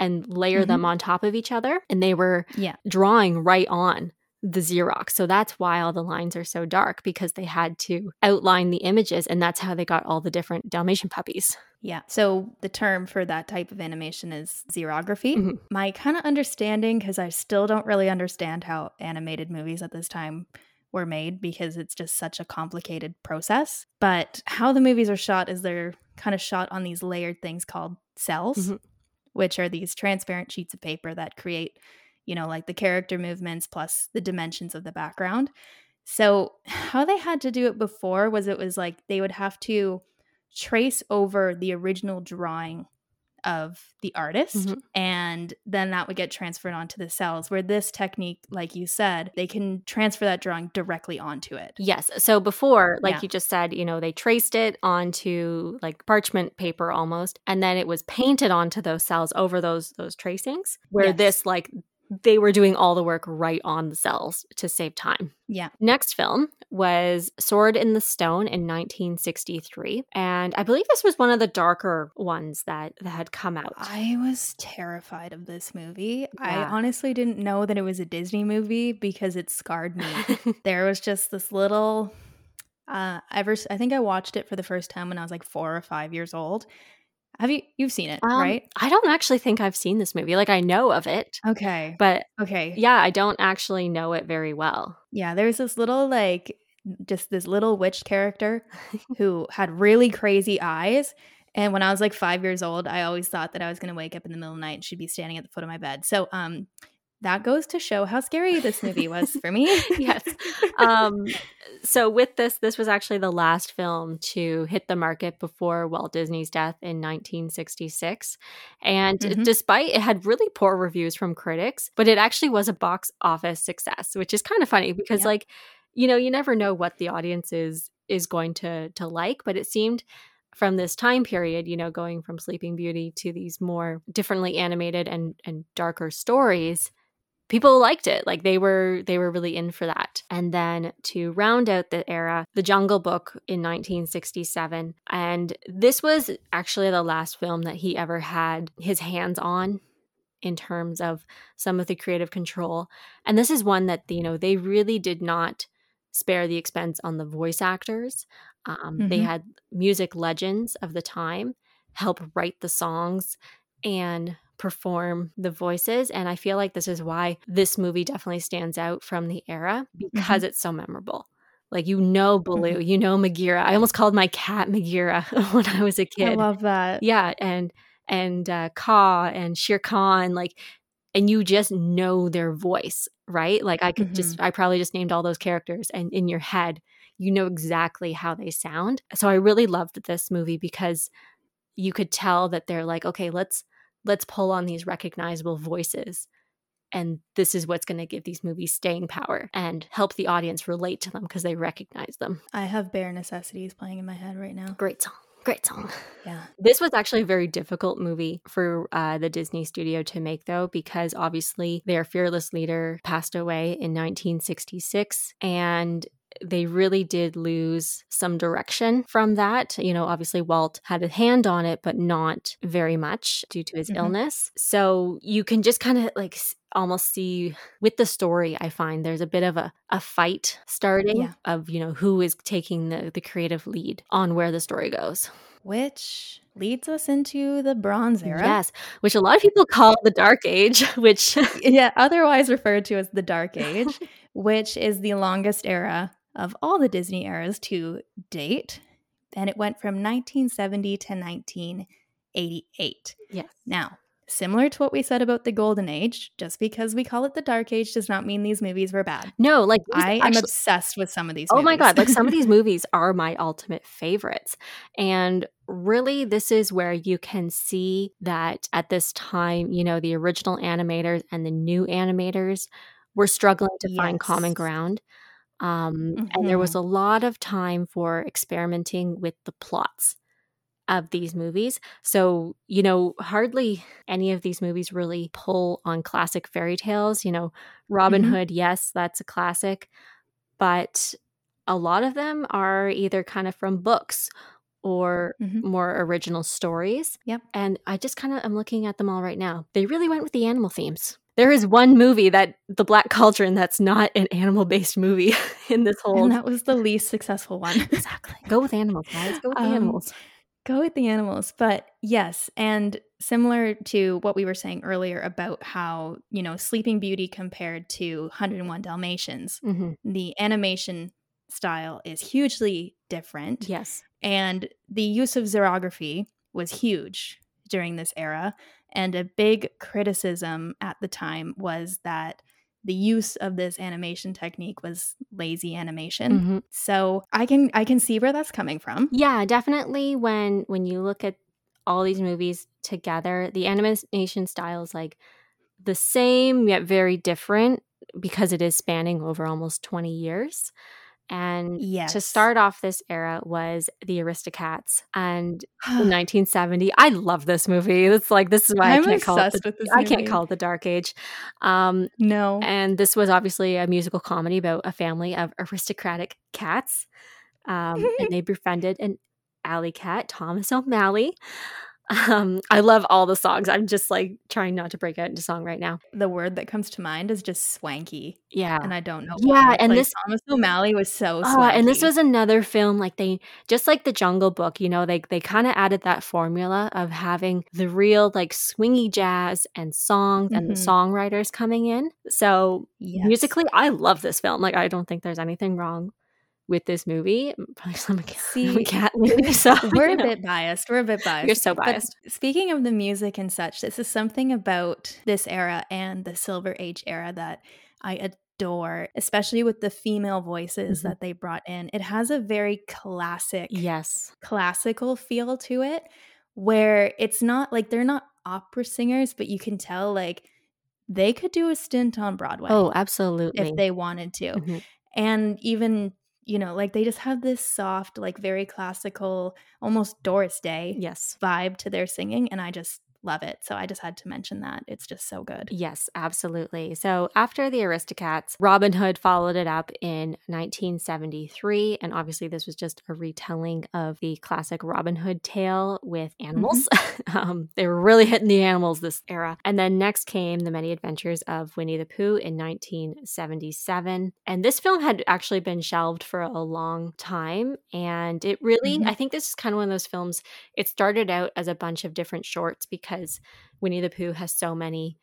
A: and layer
B: Mhm.
A: them on top of each other and they were
B: Yeah.
A: drawing right on the Xerox. So that's why all the lines are so dark because they had to outline the images and that's how they got all the different Dalmatian puppies.
B: Yeah. So the term for that type of animation is xerography. Mm-hmm. My kind of understanding, because I still don't really understand how animated movies at this time were made because it's just such a complicated process. But how the movies are shot is they're kind of shot on these layered things called cels, mm-hmm. which are these transparent sheets of paper that create you know, like the character movements plus the dimensions of the background. So, how they had to do it before was it was like they would have to trace over the original drawing of the artist mm-hmm. and then that would get transferred onto the cels where this technique like you said they can transfer that drawing directly onto it
A: yes so before like yeah. you just said you know they traced it onto like parchment paper almost and then it was painted onto those cels over those those tracings where yes. this like they were doing all the work right on the cels to save time.
B: Yeah.
A: Next film was Sword in the Stone in 1963. And I believe this was one of the darker ones that, that had come out.
B: I was terrified of this movie. Yeah. I honestly didn't know that it was a Disney movie because it scarred me. there was just this little uh ever I think I watched it for the first time when I was like 4 or 5 years old have you you've seen it, um, right?
A: I don't actually think I've seen this movie. Like I know of it.
B: Okay.
A: But
B: okay.
A: Yeah, I don't actually know it very well.
B: Yeah, there's this little like just this little witch character who had really crazy eyes. And when I was like five years old, I always thought that I was going to wake up in the middle of the night and she'd be standing at the foot of my bed. So, um, that goes to show how scary this movie was for me.
A: yes. Um, so with this, this was actually the last film to hit the market before Walt Disney's death in 1966. And mm-hmm. despite it had really poor reviews from critics, but it actually was a box office success, which is kind of funny because like, you know, you never know what the audience is is going to to like, but it seemed from this time period, you know, going from Sleeping Beauty to these more differently animated and and darker stories, people liked it like they were they were really in for that. And then to round out the era the jungle book in 1967 and this was actually the last film that he ever had his hands on in terms of some of the creative control. And this is one that you know they really did not spare the expense on the voice actors. Um, mm-hmm. they had music legends of the time help write the songs and perform the voices. And I feel like this is why this movie definitely stands out from the era because mm-hmm. it's so memorable. Like you know Baloo, mm-hmm. you know Bagheera. I almost called my cat Bagheera when I was a kid. I
B: love that.
A: Yeah, and and uh, Kaa and Shere Khan, like, and you just know their voice, right? Like I could mm-hmm. just, I probably just named all those characters, and in your head, you know exactly how they sound. So I really loved this movie because you could tell that they're like, okay, let's let's pull on these recognizable voices and this is what's going to give these movies staying power and help the audience relate to them because they recognize them.
B: I have Bare Necessities playing in my head right now.
A: Great song. Great song.
B: Yeah.
A: This was actually a very difficult movie for uh, the Disney studio to make, though, because obviously their fearless leader passed away in 1966. And they really did lose some direction from that. You know, obviously Walt had a hand on it, but not very much due to his mm-hmm. illness. So you can just kind of like almost see with the story, I find there's a bit of a, a fight starting yeah. of, you know, who is taking the, the creative lead on where the story goes.
B: Which leads us into the Bronze Era.
A: Yes, which a lot of people call the Dark Age, which.
B: yeah, otherwise referred to as the Dark Age, which is the longest era of all the Disney eras to date. And it went from 1970 to 1988.
A: Yes.
B: Now, similar to what we said about the Golden Age, just because we call it the Dark Age does not mean these movies were bad.
A: No, like
B: I am obsessed with some of these.
A: Oh
B: movies.
A: my god, like some of these movies are my ultimate favorites, and really, this is where you can see that at this time, you know, the original animators and the new animators were struggling to yes. find common ground. Um, mm-hmm. And there was mm-hmm. a lot of time for experimenting with the plots of these movies. So, you know, hardly any of these movies really pull on classic fairy tales. You know, Robin mm-hmm. Hood, yes, that's a classic, but a lot of them are either kind of from books or mm-hmm. more original stories.
B: Yep.
A: And I just kind of I'm looking at them all right now. They really went with the animal themes there is one movie that the Black Cauldron that's not an animal based movie in this whole.
B: And that was the least successful one.
A: exactly. Go with animals, guys. Go with
B: Um,
A: the animals.
B: Go with the animals. But yes, and similar to what we were saying earlier about how, you know, Sleeping Beauty compared to 101 Dalmatians,
A: hmm
B: the animation style is hugely different.
A: Yes.
B: And the use of xerography was huge during this era. And a big criticism at the time was that the use of this animation technique was lazy animation.
A: Mhm.
B: So I can I can see where that's coming from.
A: Yeah, definitely. When when you look at all these movies together, the animation style is like the same yet very different because it is spanning over almost twenty years. And
B: Yes.
A: to start off this era was the Aristocats and 1970. I love this movie. It's like this is why I
B: I'm
A: can't call it. The, I can't call it the Dark Age. Um,
B: no.
A: and this was obviously a musical comedy about a family of aristocratic cats. Um, and they befriended an alley cat, Thomas O'Malley. Um, I love all the songs. I'm just like trying not to break out into song right now.
B: the word that comes to mind is just swanky.
A: Yeah.
B: And I don't know
A: Yeah,
B: why.
A: and
B: Like,
A: this-
B: Thomas O'Malley was so
A: Oh,
B: swanky.
A: and this was another film like they just like the Jungle Book, you know, they they kind of added that formula of having the real like swingy jazz and songs and the
B: Mhm.
A: songwriters coming in. So
B: Yes.
A: musically, I love this film. Like I don't think there's anything wrong with this movie. Probably a cat,
B: See,
A: cat lady, so
B: We're a
A: know.
B: bit biased. We're a bit biased.
A: You're so
B: But
A: biased.
B: speaking of the music and such, this is something about this era and the Silver Age era that I adore, especially with the female voices
A: Mhm.
B: that they brought in. It has a very classic,
A: Yes.
B: classical feel to it, where it's not like they're not opera singers, but you can tell like they could do a stint on Broadway
A: Oh, absolutely.
B: if they wanted to
A: Mhm.
B: and even you know like they just have this soft like very classical almost doris day
A: Yes.
B: vibe to their singing and i just love it so i just had to mention that it's just so good
A: Yes, absolutely. So after the Aristocats, Robin Hood followed it up in 1973. And obviously, this was just a retelling of the classic Robin Hood tale with animals. um, they were really hitting the animals this era. And then next came The Many Adventures of Winnie the Pooh in 1977. And this film had actually been shelved for a long time. And it really,
B: Mhm.
A: I think this is kind of one of those films, it started out as a bunch of different shorts because Winnie the Pooh has so many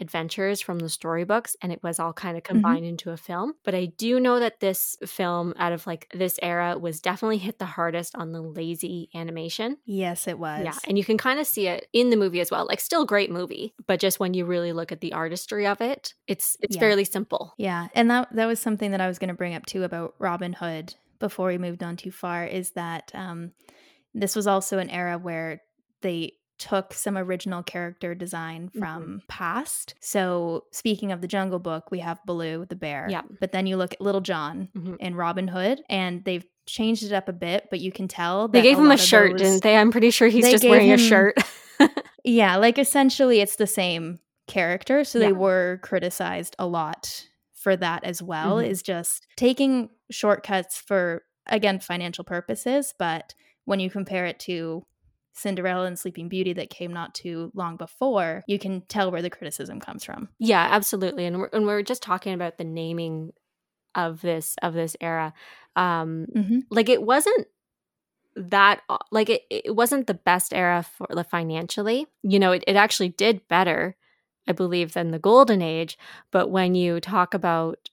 A: adventures from the storybooks and it was all kind of combined into a film. But I do know that this film out of like this era was definitely hit the hardest on the lazy animation.
B: yes it was
A: Yeah, and you can kind of see it in the movie as well. Like still great movie, but just when you really look at the artistry of it, it's it's
B: Yeah.
A: fairly simple.
B: yeah and that that was something that i was going to bring up too about robin hood before we moved on too far is that um this was also an era where they took some original character design
A: Mm-hmm.
B: from past. So speaking of the Jungle Book, we have Baloo the bear.
A: Yeah.
B: But then you look at Little John
A: Mhm.
B: and Robin Hood, and they've changed it up a bit, but you can tell
A: They gave him a shirt,
B: those-
A: didn't they? I'm pretty sure he's just wearing a shirt.
B: Yeah, like essentially it's the same character. So
A: Yeah.
B: they were criticized a lot for that as well,
A: Mhm.
B: is just taking shortcuts for, again, financial purposes. But when you compare it to Cinderella and Sleeping Beauty that came not too long before, you can tell where the criticism comes from.
A: Yeah, absolutely. And we're, and we're just talking about the naming of this of this era. Um
B: Mm-hmm.
A: like it wasn't that like it, it wasn't the best era for the financially. You know, it, it actually did better, I believe, than the golden age. But when you talk about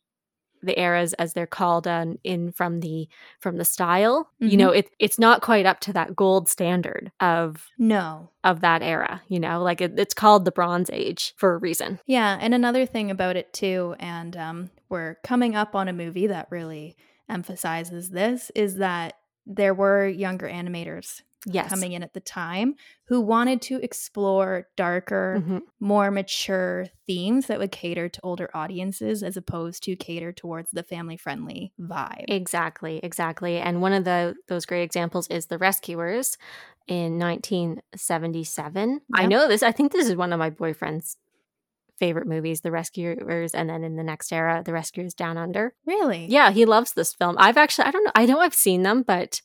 A: the eras as they're called on in from the from the style, you know, it it's not quite up to that gold standard of
B: No.
A: of that era. You know, like it, it's called the Bronze Age for a reason.
B: Yeah, and another thing about it too, and um, we're coming up on a movie that really emphasizes this, is that there were younger animators
A: Yes.
B: coming in at the time who wanted to explore darker,
A: Mhm.
B: more mature themes that would cater to older audiences as opposed to cater towards the family friendly vibe.
A: Exactly, exactly. And one of the those great examples is The Rescuers in 1977. I know this. I think this is one of my boyfriend's favorite movies, The Rescuers, and then in the next era, The Rescuers Down Under.
B: really?
A: Yeah, he loves this film. I've actually I don't know. I know I've seen them, but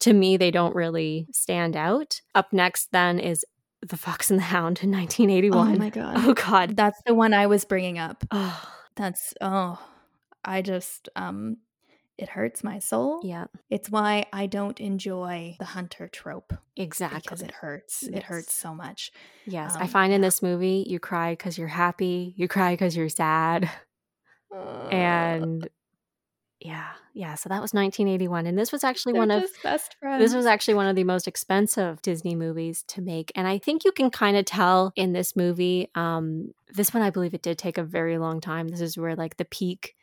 A: to me they don't really stand out. Up next then is The Fox and the Hound in 1981.
B: Oh my god.
A: Oh god.
B: That's the one I was bringing up.
A: Oh,
B: That's oh, I just um it hurts my soul.
A: yeah,
B: It's why I don't enjoy the hunter trope
A: exactly.
B: because it hurts. It hurts so much.
A: Yes, I
B: Um,
A: find in this movie you cry because you're happy, you cry because you're sad,
B: Uh,
A: and yeah, yeah. So that was 1981, and this was actually
B: they're
A: one of
B: best friends.
A: this was actually one of the most expensive Disney movies to make, and I think you can kind of tell in this movie. Um, this one, I believe, it did take a very long time. This is where like the peak.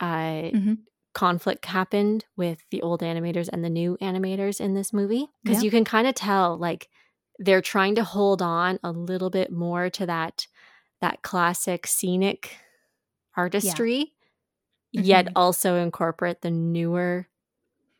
A: Uh,
B: Mhm.
A: conflict happened with the old animators and the new animators in this movie because
B: Yeah.
A: you can kind of tell like they're trying to hold on a little bit more to that that classic scenic artistry yet
B: Mhm.
A: also incorporate the newer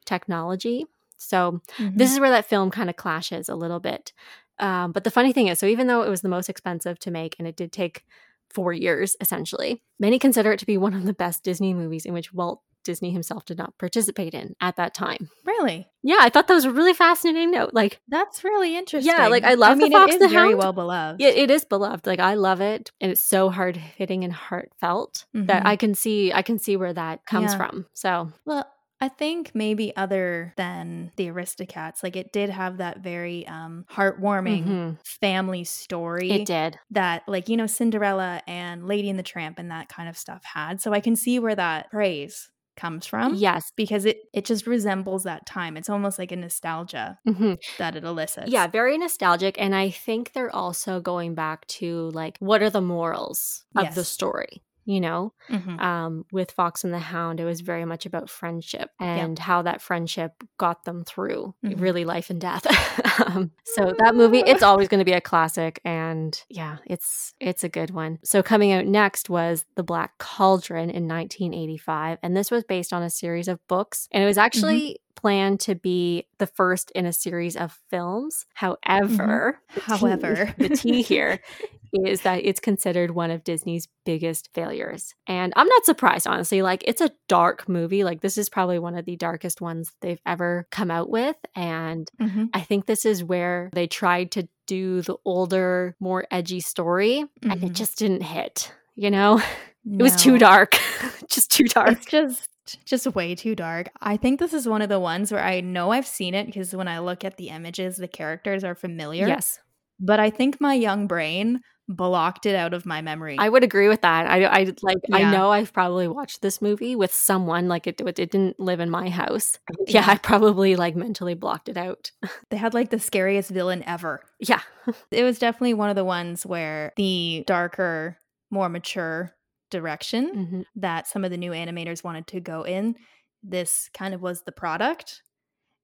A: technology so
B: Mhm.
A: this is where that film kind of clashes a little bit um, but the funny thing is so even though it was the most expensive to make and it did take four years essentially many consider it to be one of the best disney movies in which walt disney himself did not participate in at that time
B: really
A: yeah i thought that was a really fascinating note like
B: that's really interesting.
A: Yeah, like, I love
B: I
A: The Fox
B: it is very
A: Hound.
B: well beloved.
A: it, it is beloved like i love it and it's so hard hitting and heartfelt that
B: Mhm.
A: i can see i can see where that comes
B: Yeah.
A: from so
B: Well, I think maybe other than the Aristocats, like it did have that very um heartwarming
A: mhm,
B: family story
A: it did
B: that like, you know, Cinderella and Lady and the Tramp and that kind of stuff had. So I can see where that praise comes from.
A: yes
B: Because it it just resembles that time. It's almost like a nostalgia
A: mhm.
B: that it elicits.
A: Yeah, very nostalgic. And I think they're also going back to like, what are the morals of the story? You know,
B: Mhm.
A: um, with Fox and the Hound, it was very much about friendship and how that friendship got them through
B: Mhm.
A: really life and death. um, so that movie, it's always going to be a classic, and yeah, it's it's a good one. So coming out next was The Black Cauldron in 1985, and this was based on a series of books, and it was actually planned to be the first in a series of films. However, the tea-
B: However.
A: the tea here is that it's considered one of Disney's biggest failures. And I'm not surprised, honestly. Like, it's a dark movie. Like, this is probably one of the darkest ones they've ever come out with. And
B: Mhm.
A: I think this is where they tried to do the older, more edgy story, and it
B: Mhm.
A: just didn't hit. You know, it was too dark, just too dark.
B: It's just just way too dark. I think this is one of the ones where I know I've seen it because when I look at the images, the characters are familiar.
A: Yes,
B: But I think my young brain blocked it out of my memory.
A: I would agree with that. I, I like. I know I've probably watched this movie with someone. Like it, it didn't live in my house. Yeah,
B: Yeah.
A: I probably like mentally blocked it out.
B: they had like the scariest villain ever.
A: Yeah,
B: It was definitely one of the ones where the darker, more mature direction
A: hmm
B: that some of the new animators wanted to go in, this kind of was the product.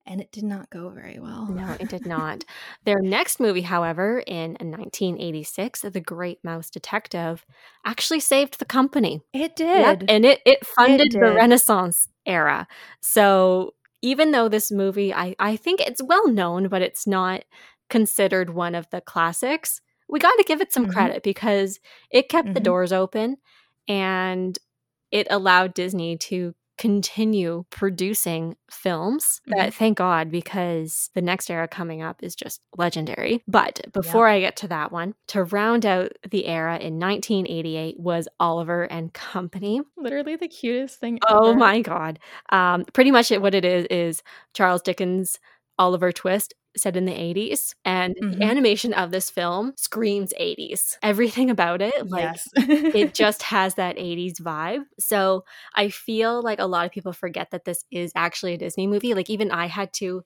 B: And it did not go very well.
A: no, it did not. Their next movie, however, in 1986, The Great Mouse Detective, actually saved the company.
B: It
A: Yep,
B: did.
A: and it it funded the. Renaissance era. So even though this movie, I I think it's well known, but it's not considered one of the classics. We got to give it some
B: Mhm.
A: credit because it kept the
B: Mhm.
A: doors open and it allowed Disney to continue producing films that thank God because the next era coming up is just legendary. But before I get to that one, to round out the era in 1988 was Oliver and Company.
B: Literally the cutest thing
A: Oh
B: ever.
A: my God. Um, pretty much it, what it is is Charles Dickens' Oliver Twist set in the 80s. And
B: Mhm.
A: the animation of this film screams 80s. Everything about it, like
B: yes.
A: it just has that 80s vibe. So I feel like a lot of people forget that this is actually a Disney movie. Like even I had to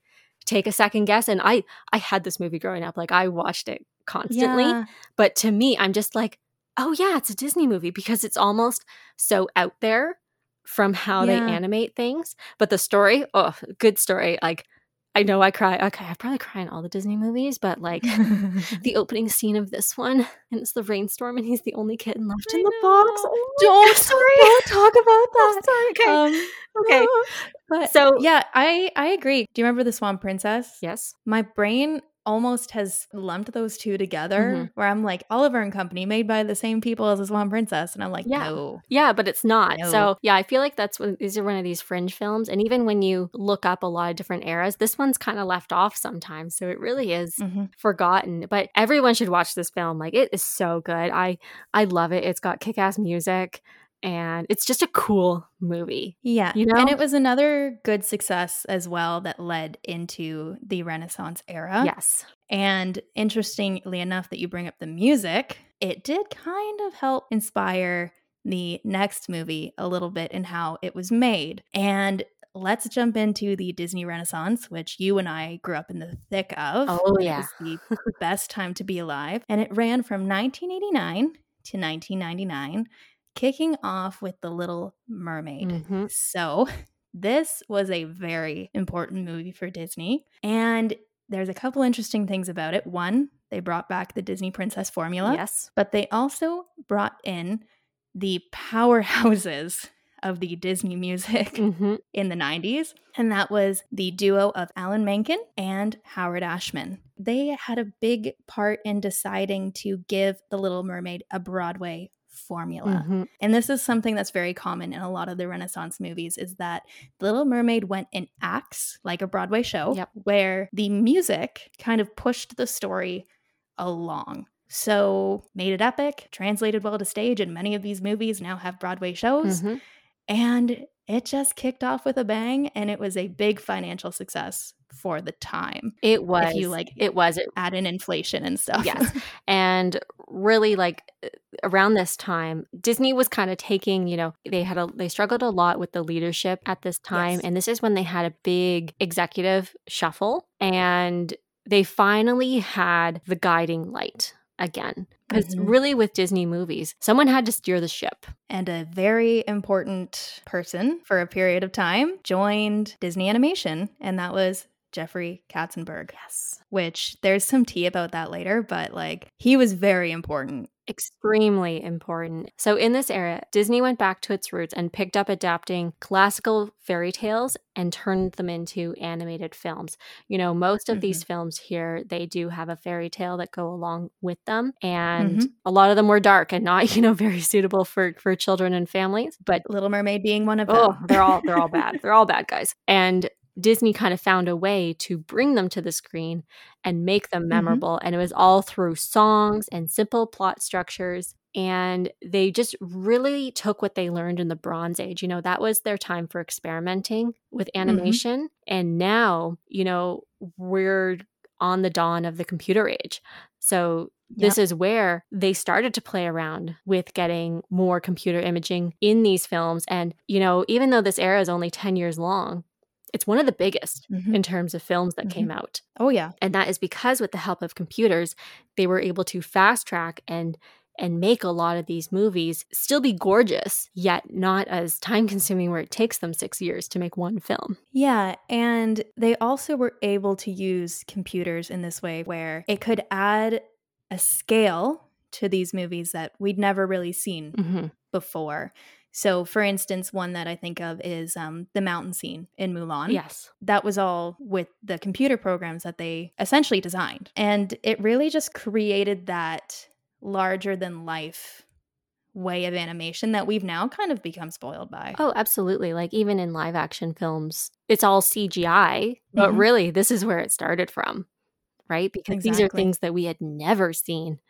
A: take a second guess and I I had this movie growing up. Like I watched it constantly.
B: Yeah.
A: But to me, I'm just like, oh yeah, it's a Disney movie because it's almost so out there from how
B: Yeah.
A: they animate things. But the story, oh, good story. Like I know I cry. Okay, I probably cry in all the Disney movies, but like the opening scene of this one, and it's the rainstorm, and he's the only kitten left in
B: I
A: the box.
B: know.
A: Don't.
B: Don't talk about
A: Oh,
B: that.
A: sorry. Okay.
B: Um,
A: okay.
B: but
A: So-
B: yeah, I I agree. Do you remember the Swan Princess?
A: Yes.
B: My brain almost has lumped those two together mm-hmm. where I'm like, Oliver and Company made by the same people as the Swan Princess. And I'm like,
A: yeah.
B: no.
A: Yeah, but it's not. No. So yeah, I feel like that's when these are one of these fringe films. And even when you look up a lot of different eras, this one's kind of left off sometimes. So it really is mm-hmm. forgotten. But everyone should watch this film. Like it is so good. I I love it. It's got kick-ass music and it's just a cool movie.
B: Yeah. You know? And it was another good success as well that led into the Renaissance era.
A: Yes.
B: And interestingly enough, that you bring up the music, it did kind of help inspire the next movie a little bit in how it was made. And let's jump into the Disney Renaissance, which you and I grew up in the thick of.
A: Oh, yeah.
B: It was the best time to be alive. And it ran from 1989 to 1999 kicking off with The Little Mermaid. Mm-hmm. So, this was a very important movie for Disney. And there's a couple interesting things about it. One, they brought back the Disney Princess formula.
A: Yes.
B: But they also brought in the powerhouses of the Disney music mm-hmm. in the 90s. And that was the duo of Alan Menken and Howard Ashman. They had a big part in deciding to give The Little Mermaid a Broadway formula. Mm-hmm. And this is something that's very common in a lot of the Renaissance movies is that The Little Mermaid went in acts like a Broadway show
A: yep.
B: where the music kind of pushed the story along. So, made it epic, translated well to stage, and many of these movies now have Broadway shows. Mm-hmm. And it just kicked off with a bang and it was a big financial success for the time.
A: It was.
B: If you like
A: it was
B: it, add in inflation and stuff.
A: Yes. and really like uh, around this time, Disney was kind of taking, you know, they had a they struggled a lot with the leadership at this time. Yes. And this is when they had a big executive shuffle and they finally had the guiding light again. Because mm-hmm. really, with Disney movies, someone had to steer the ship.
B: And a very important person for a period of time joined Disney Animation, and that was Jeffrey Katzenberg.
A: Yes.
B: Which there's some tea about that later, but like he was very important.
A: Extremely important. So, in this era, Disney went back to its roots and picked up adapting classical fairy tales and turned them into animated films. You know, most of mm-hmm. these films here, they do have a fairy tale that go along with them. And mm-hmm. a lot of them were dark and not, you know, very suitable for, for children and families. But
B: Little Mermaid being one of oh, them.
A: Oh, they're all they're all bad. They're all bad guys. And Disney kind of found a way to bring them to the screen and make them mm-hmm. memorable. Mm-hmm. And it was all through songs and simple plot structures. And they just really took what they learned in the Bronze Age. You know, that was their time for experimenting with mm-hmm. animation. Mm-hmm. And now, you know, we're on the dawn of the computer age. So this yep. is where they started to play around with getting more computer imaging in these films. And, you know, even though this era is only 10 years long, it's one of the biggest mm-hmm. in terms of films that mm-hmm. came out.
B: Oh yeah.
A: And that is because with the help of computers, they were able to fast track and and make a lot of these movies still be gorgeous, yet not as time consuming where it takes them 6 years to make one film.
B: Yeah, and they also were able to use computers in this way where it could add a scale to these movies that we'd never really seen mm-hmm. before. So, for instance, one that I think of is um, the mountain scene in Mulan.
A: Yes.
B: That was all with the computer programs that they essentially designed. And it really just created that larger than life way of animation that we've now kind of become spoiled by.
A: Oh, absolutely. Like even in live action films, it's all CGI, but mm-hmm. really this is where it started from, right? Because exactly. these are things that we had never seen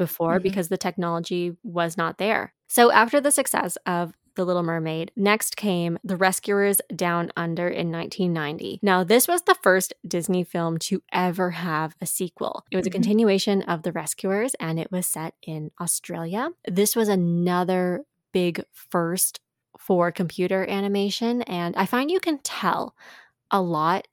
A: before mm-hmm. because the technology was not there. So, after the success of The Little Mermaid, next came The Rescuers Down Under in 1990. Now, this was the first Disney film to ever have a sequel. It was a mm-hmm. continuation of The Rescuers and it was set in Australia. This was another big first for computer animation, and I find you can tell a lot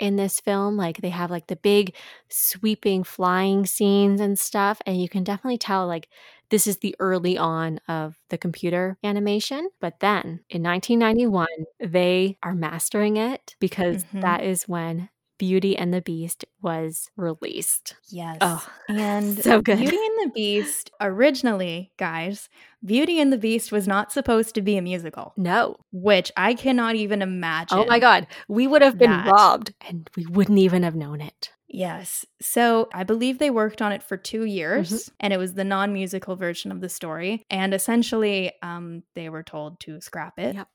A: in this film. Like they have like the big sweeping flying scenes and stuff. And you can definitely tell like this is the early on of the computer animation. But then in 1991, they are mastering it because mm-hmm. that is when Beauty and the Beast was released.
B: Yes.
A: Oh,
B: and
A: so good.
B: Beauty and the Beast, originally, guys, Beauty and the Beast was not supposed to be a musical.
A: No.
B: Which I cannot even imagine.
A: Oh my God. We would have been that. robbed and we wouldn't even have known it.
B: Yes. So I believe they worked on it for two years, mm-hmm. and it was the non musical version of the story. And essentially, um, they were told to scrap it yep.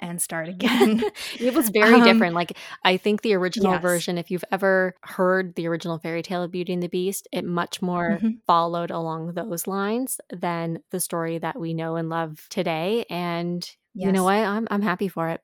B: and start again.
A: it was very um, different. Like, I think the original yes. version, if you've ever heard the original fairy tale of Beauty and the Beast, it much more mm-hmm. followed along those lines than the story that we know and love today. And yes. you know what? I'm, I'm happy for it.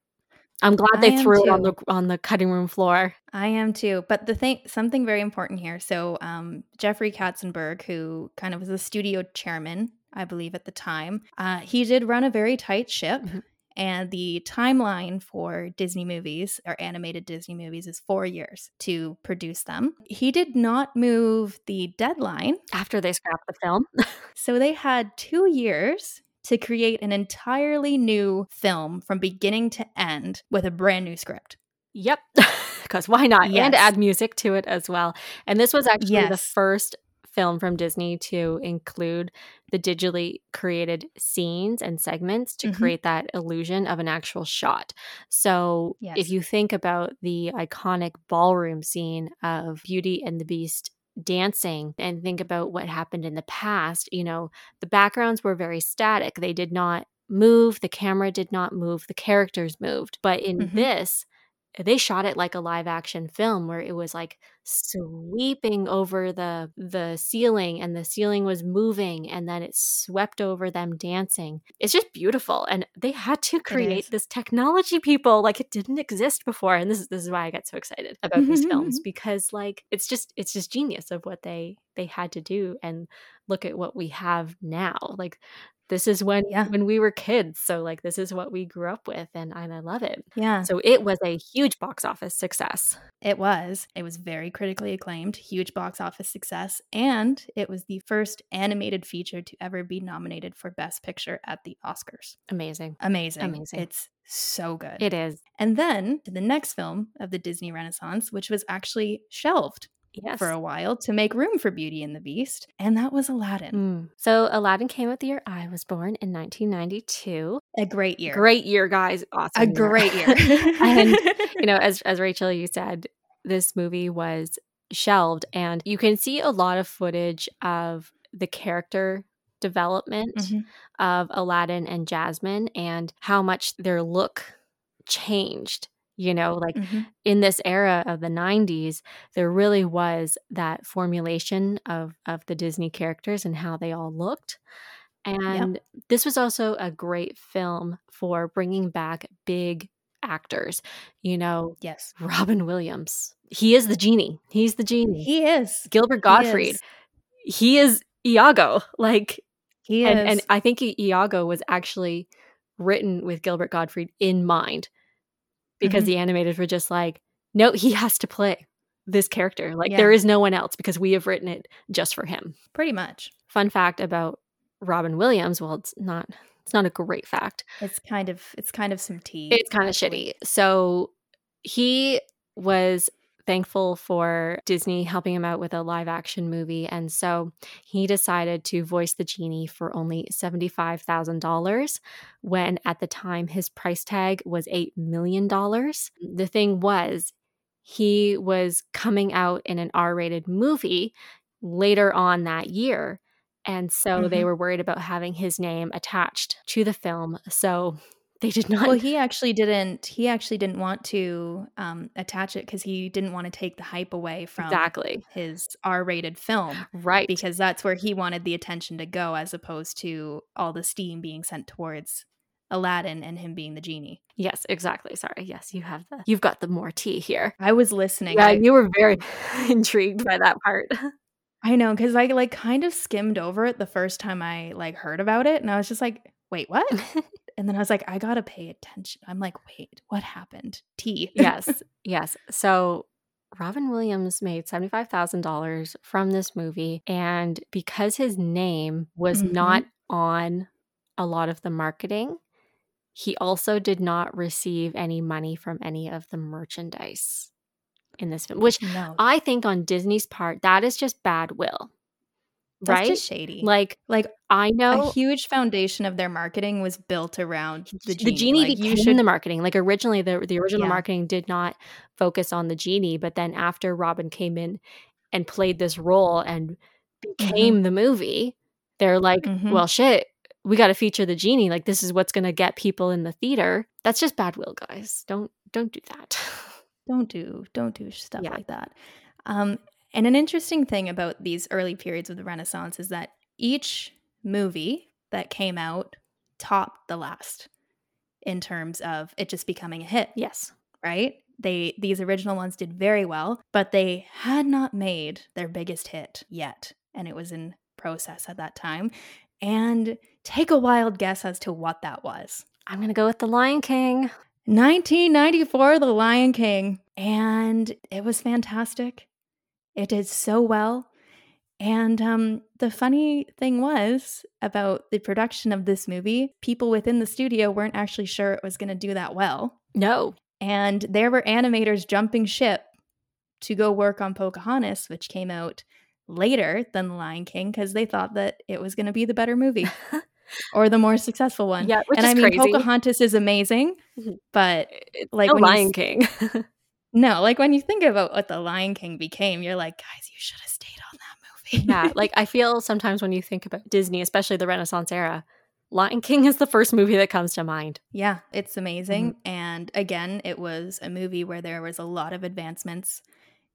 A: I'm glad they threw it on the on the cutting room floor.
B: I am too. But the thing something very important here. So um, Jeffrey Katzenberg, who kind of was the studio chairman, I believe at the time, uh, he did run a very tight ship. Mm-hmm. And the timeline for Disney movies or animated Disney movies is four years to produce them. He did not move the deadline
A: after they scrapped the film.
B: so they had two years to create an entirely new film from beginning to end with a brand new script.
A: Yep. Because why not? Yes. And add music to it as well. And this was actually yes. the first film from Disney to include the digitally created scenes and segments to mm-hmm. create that illusion of an actual shot. So, yes. if you think about the iconic ballroom scene of Beauty and the Beast dancing and think about what happened in the past, you know, the backgrounds were very static. They did not move, the camera did not move, the characters moved. But in mm-hmm. this, they shot it like a live action film where it was like sweeping over the the ceiling and the ceiling was moving and then it swept over them dancing. It's just beautiful and they had to create this technology people like it didn't exist before and this is this is why i get so excited about these mm-hmm, films mm-hmm. because like it's just it's just genius of what they they had to do and look at what we have now. Like this is when yeah. when we were kids so like this is what we grew up with and, and i love it.
B: Yeah.
A: So it was a huge box office success.
B: It was. It was very critically acclaimed huge box office success and it was the first animated feature to ever be nominated for best picture at the oscars.
A: Amazing.
B: Amazing. Amazing. It's so good.
A: It is.
B: And then the next film of the disney renaissance which was actually shelved yes. for a while to make room for Beauty and the Beast, and that was Aladdin.
A: Mm. So Aladdin came out the year I was born in 1992.
B: A great year.
A: Great year, guys. Awesome.
B: A year. great year.
A: and you know, as as Rachel you said, this movie was shelved and you can see a lot of footage of the character development mm-hmm. of Aladdin and Jasmine and how much their look changed you know like mm-hmm. in this era of the 90s there really was that formulation of of the disney characters and how they all looked and yep. this was also a great film for bringing back big actors you know
B: yes.
A: Robin williams. He is the genie. He's the genie.
B: He is.
A: Gilbert gottfried. he is, he is iago like
B: he
A: is
B: and,
A: and i think iago was actually written with gilbert gottfried in mind because mm-hmm. the animators were just like, no, he has to play this character. Like yeah. there is no one else because we have written it just for him.
B: Pretty much.
A: Fun fact about Robin Williams, well it's not it's not a great fact.
B: It's kind of it's kind of some tea.
A: It's kind of shitty. So he was thankful for Disney helping him out with a live action movie. And so he decided to voice the genie for only $75,000 when at the time his price tag was $8 million. The thing was, he was coming out in an R rated movie later on that year. And so mm-hmm. they were worried about having his name attached to the film. So they did not.
B: Well, he actually didn't. He actually didn't want to um, attach it because he didn't want to take the hype away from
A: exactly
B: his R-rated film,
A: right?
B: Because that's where he wanted the attention to go, as opposed to all the steam being sent towards Aladdin and him being the genie.
A: Yes, exactly. Sorry. Yes, you have the. You've got the more tea here.
B: I was listening.
A: Yeah,
B: I,
A: you were very intrigued by that part.
B: I know because I like kind of skimmed over it the first time I like heard about it, and I was just like, "Wait, what?" and then I was like, I gotta pay attention. I'm like, wait, what happened? T.
A: yes, yes. So Robin Williams made $75,000 from this movie. And because his name was mm-hmm. not on a lot of the marketing, he also did not receive any money from any of the merchandise in this film, which no. I think on Disney's part, that is just bad will.
B: That's
A: right?
B: shady.
A: Like,
B: like
A: I know a
B: huge foundation of their marketing was built around the genie.
A: the
B: genie. Like, you
A: became
B: should
A: the marketing. Like originally, the the original
B: Yeah.
A: marketing did not focus on the genie, but then after Robin came in and played this role and became the movie, they're like,
B: Mhm.
A: well, shit, we got to feature the genie. Like this is what's going to get people in the theater. That's just bad will, guys. Don't don't do that.
B: don't do don't do stuff
A: Yeah.
B: like that. Um, and an interesting thing about these early periods of the Renaissance is that each movie that came out topped the last in terms of it just becoming a hit.
A: yes.
B: right? They these original ones did very well, but they had not made their biggest hit yet, and it was in process at that time. And take a wild guess as to what that was.
A: I'm going to go with The Lion King.
B: 1994 The Lion King, and it was fantastic. It did so well. And um, the funny thing was about the production of this movie, people within the studio weren't actually sure it was going to do that well.
A: No.
B: And there were animators jumping ship to go work on Pocahontas, which came out later than The Lion King because they thought that it was going to be the better movie or the more successful one.
A: Yeah, which
B: and
A: is
B: I mean,
A: crazy.
B: Pocahontas is amazing,
A: Mhm.
B: but Like
A: The
B: when you
A: Lion King.
B: no, like when you think about what The Lion King became, you're like, guys, you should have stayed on that movie.
A: yeah, like I feel sometimes when you think about Disney, especially the Renaissance era, Lion King is the first movie that comes to mind.
B: Yeah, it's amazing.
A: Mm-hmm.
B: And again, it was a movie where there was a lot of advancements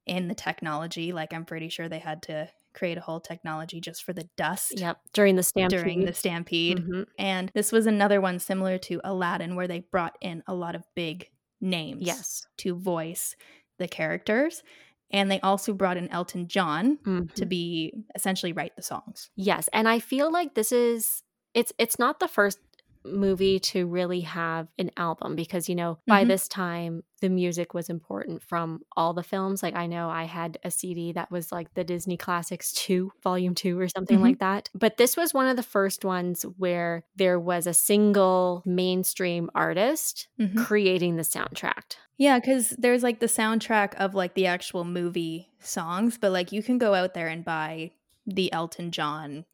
B: in the technology. Like, I'm pretty sure they had to create a whole technology just for the dust
A: Yep. During the stampede.
B: during the stampede.
A: Mhm.
B: And this was another one similar to Aladdin, where they brought in a lot of big names
A: Yes.
B: to voice the characters. And they also brought in Elton John
A: Mhm.
B: to be essentially write the songs.
A: Yes, and I feel like this is it's it's not the first movie to really have an album because you know by
B: Mhm.
A: this time the music was important from all the films like i know i had a cd that was like the disney classics 2 volume 2 or something
B: Mhm.
A: like that but this was one of the first ones where there was a single mainstream artist
B: Mhm.
A: creating the soundtrack
B: Yeah, because there's like the soundtrack of like the actual movie songs, but like you can go out there and buy the Elton John,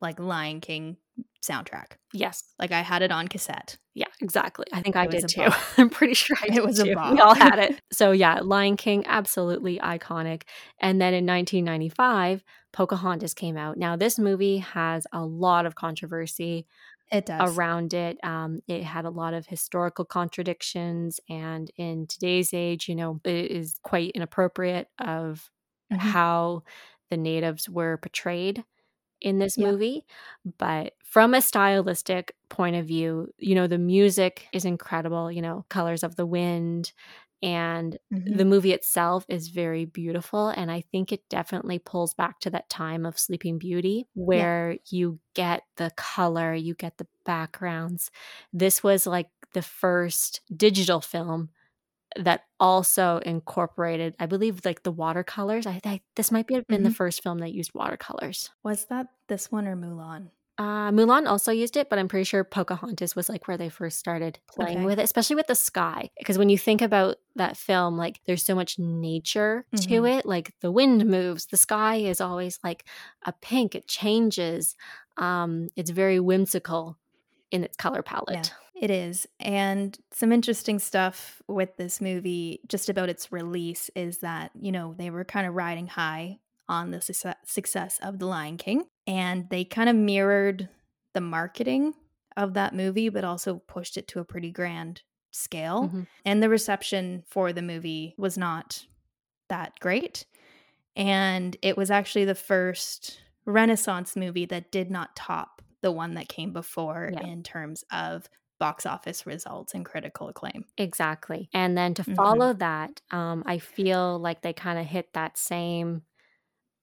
B: like Lion King soundtrack.
A: yes
B: Like I had it on cassette.
A: Yeah, exactly. I think I
B: It was
A: did too. I'm pretty sure I
B: It was a
A: too.
B: bop.
A: We all had it. So yeah, Lion King, absolutely iconic. And then in 1995, Pocahontas came out. Now this movie has a lot of controversy
B: It does.
A: around it. Um, it had a lot of historical contradictions, and in today's age, you know, it is quite inappropriate of
B: Mhm.
A: how the natives were portrayed in this
B: Yeah.
A: movie. But from a stylistic point of view, you know, the music is incredible, you know, Colors of the Wind. And
B: Mhm.
A: the movie itself is very beautiful. And I think it definitely pulls back to that time of Sleeping Beauty where you get the color, you get the backgrounds. This was like the first digital film that also incorporated, I believe, like the watercolors. I think this might be have been the
B: Mhm.
A: first film that used watercolors.
B: Was that this one or Mulan?
A: Uh, Mulan also used it, but I'm pretty sure Pocahontas was like where they first started playing
B: Okay.
A: with it, especially with the sky. Because when you think about that film, like there's so much nature to
B: Mhm.
A: it. Like the wind moves, the sky is always like a pink, it changes. Um, it's very whimsical in its color palette.
B: It is. And some interesting stuff with this movie, just about its release, is that, you know, they were kind of riding high on the success, success of The Lion King. And they kind of mirrored the marketing of that movie, but also pushed it to a pretty grand scale.
A: Mhm.
B: And the reception for the movie was not that great. And it was actually the first Renaissance movie that did not top the one that came before
A: Yeah.
B: in terms of box office results and critical acclaim.
A: Exactly. And then to
B: Mhm.
A: follow that, um, I feel like they kind of hit that same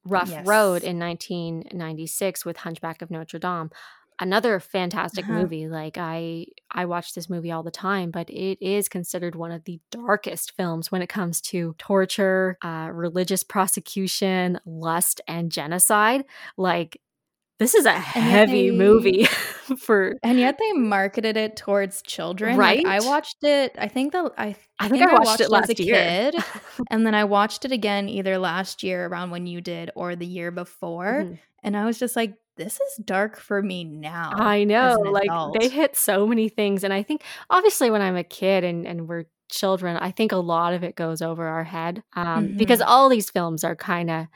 A: rough road in 1996 with Hunchback of Notre Dame. Another fantastic
B: Uh-huh.
A: movie. Like I I watch this movie all the time, but it is considered one of the darkest films when it comes to torture, uh, religious prosecution, lust, and genocide. Like this is a heavy
B: they,
A: movie for
B: and yet they marketed it towards children
A: right
B: like, i watched it i think the i,
A: I think, I watched, watched, it last
B: as a
A: year.
B: kid and then i watched it again either last year around when you did or the year before mm-hmm. and i was just like this is dark for me now
A: i know like they hit so many things and i think obviously when i'm a kid and and we're children i think a lot of it goes over our head um, mm-hmm. because all these films are kind of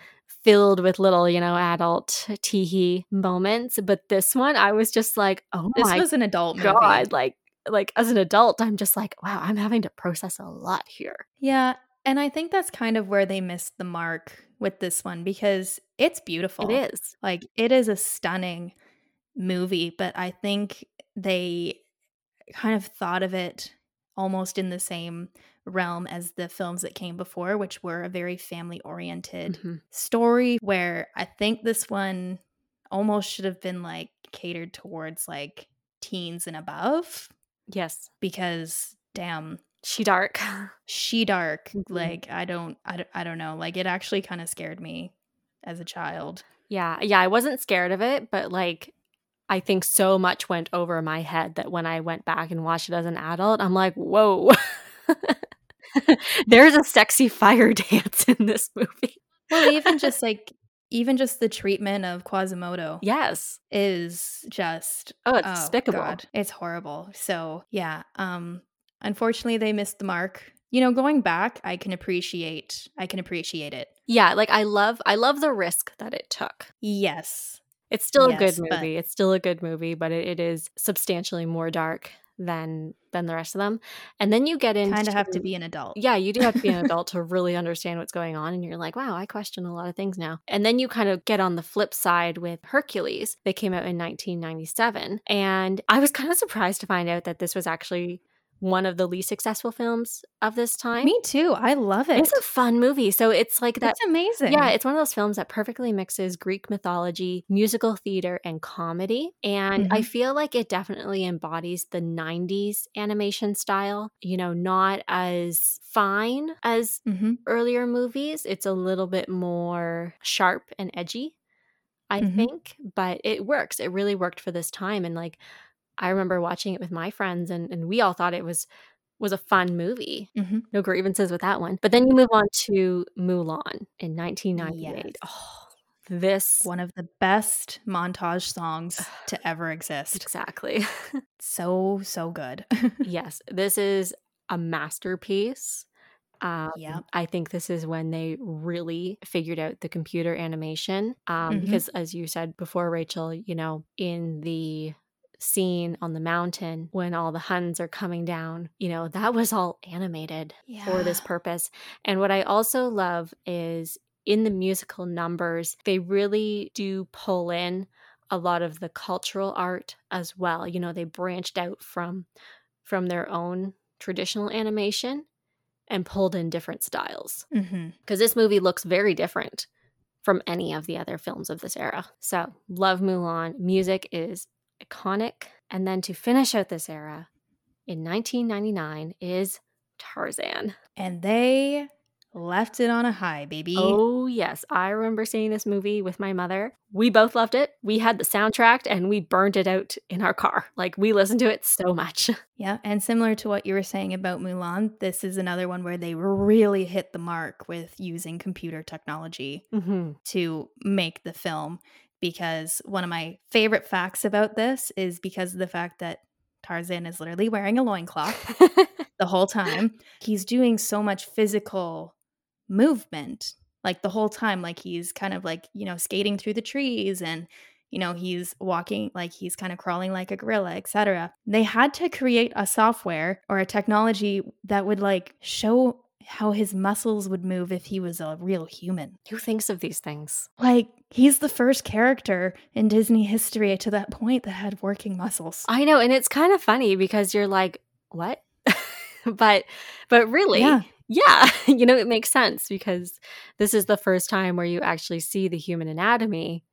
A: filled with little, you know, adult teehee moments. But this one, I was just like, oh my!"
B: this
A: my
B: was an adult
A: god,
B: movie.
A: like like as an adult, I'm just like, wow, I'm having to process a lot here.
B: Yeah, and I think that's kind of where they missed the mark with this one because it's beautiful.
A: It is.
B: Like it is a stunning movie, but I think they kind of thought of it almost in the same realm as the films that came before, which were a very family oriented mm-hmm. story. Where I think this one almost should have been like catered towards like teens and above.
A: Yes.
B: Because damn.
A: She dark.
B: She dark. Mm-hmm. Like I don't, I don't I don't know. Like it actually kind of scared me as a child.
A: Yeah. Yeah, I wasn't scared of it, but like I think so much went over my head that when I went back and watched it as an adult, I'm like, whoa. There's a sexy fire dance in this movie.
B: well, even just like even just the treatment of Quasimodo.
A: Yes.
B: Is just
A: Oh, it's oh, despicable. God,
B: it's horrible. So yeah. Um unfortunately they missed the mark. You know, going back, I can appreciate I can appreciate it.
A: Yeah, like I love I love the risk that it took.
B: Yes.
A: It's still yes, a good movie. But- it's still a good movie, but it, it is substantially more dark than than the rest of them. And then you get into
B: kind of have to be an adult.
A: Yeah, you do have to be an adult to really understand what's going on and you're like, "Wow, I question a lot of things now." And then you kind of get on the flip side with Hercules. They came out in 1997, and I was kind of surprised to find out that this was actually one of the least successful films of this time.
B: Me too. I love it.
A: It's a fun movie. So it's like that.
B: It's amazing.
A: Yeah, it's one of those films that perfectly mixes Greek mythology, musical theater, and comedy. And mm-hmm. I feel like it definitely embodies the 90s animation style, you know, not as fine as mm-hmm. earlier movies. It's a little bit more sharp and edgy. I mm-hmm. think, but it works. It really worked for this time. And like, I remember watching it with my friends and, and we all thought it was was a fun movie. Mm-hmm. No grievances with that one. But then you move on to Mulan in 1998. Yes. Oh, this
B: one of the best montage songs to ever exist.
A: Exactly.
B: so so good.
A: yes, this is a masterpiece. Um, yeah, I think this is when they really figured out the computer animation. Um, mm-hmm. Because, as you said before, Rachel, you know, in the scene on the mountain when all the Huns are coming down, you know, that was all animated yeah. for this purpose. And what I also love is in the musical numbers, they really do pull in a lot of the cultural art as well. You know, they branched out from from their own traditional animation and pulled in different styles. Because mm-hmm. this movie looks very different from any of the other films of this era. So, love Mulan. Music is iconic. And then to finish out this era in 1999 is Tarzan.
B: And they left it on a high, baby.
A: Oh, yes. I remember seeing this movie with my mother. We both loved it. We had the soundtrack and we burned it out in our car. Like, we listened to it so much.
B: Yeah. And similar to what you were saying about Mulan, this is another one where they really hit the mark with using computer technology mm-hmm. to make the film because one of my favorite facts about this is because of the fact that Tarzan is literally wearing a loincloth the whole time. He's doing so much physical movement like the whole time like he's kind of like, you know, skating through the trees and you know, he's walking like he's kind of crawling like a gorilla, etc. They had to create a software or a technology that would like show how his muscles would move if he was a real human.
A: Who thinks of these things?
B: Like, he's the first character in Disney history to that point that had working muscles.
A: I know, and it's kind of funny because you're like, what? but but really, yeah. yeah, you know, it makes sense because this is the first time where you actually see the human anatomy.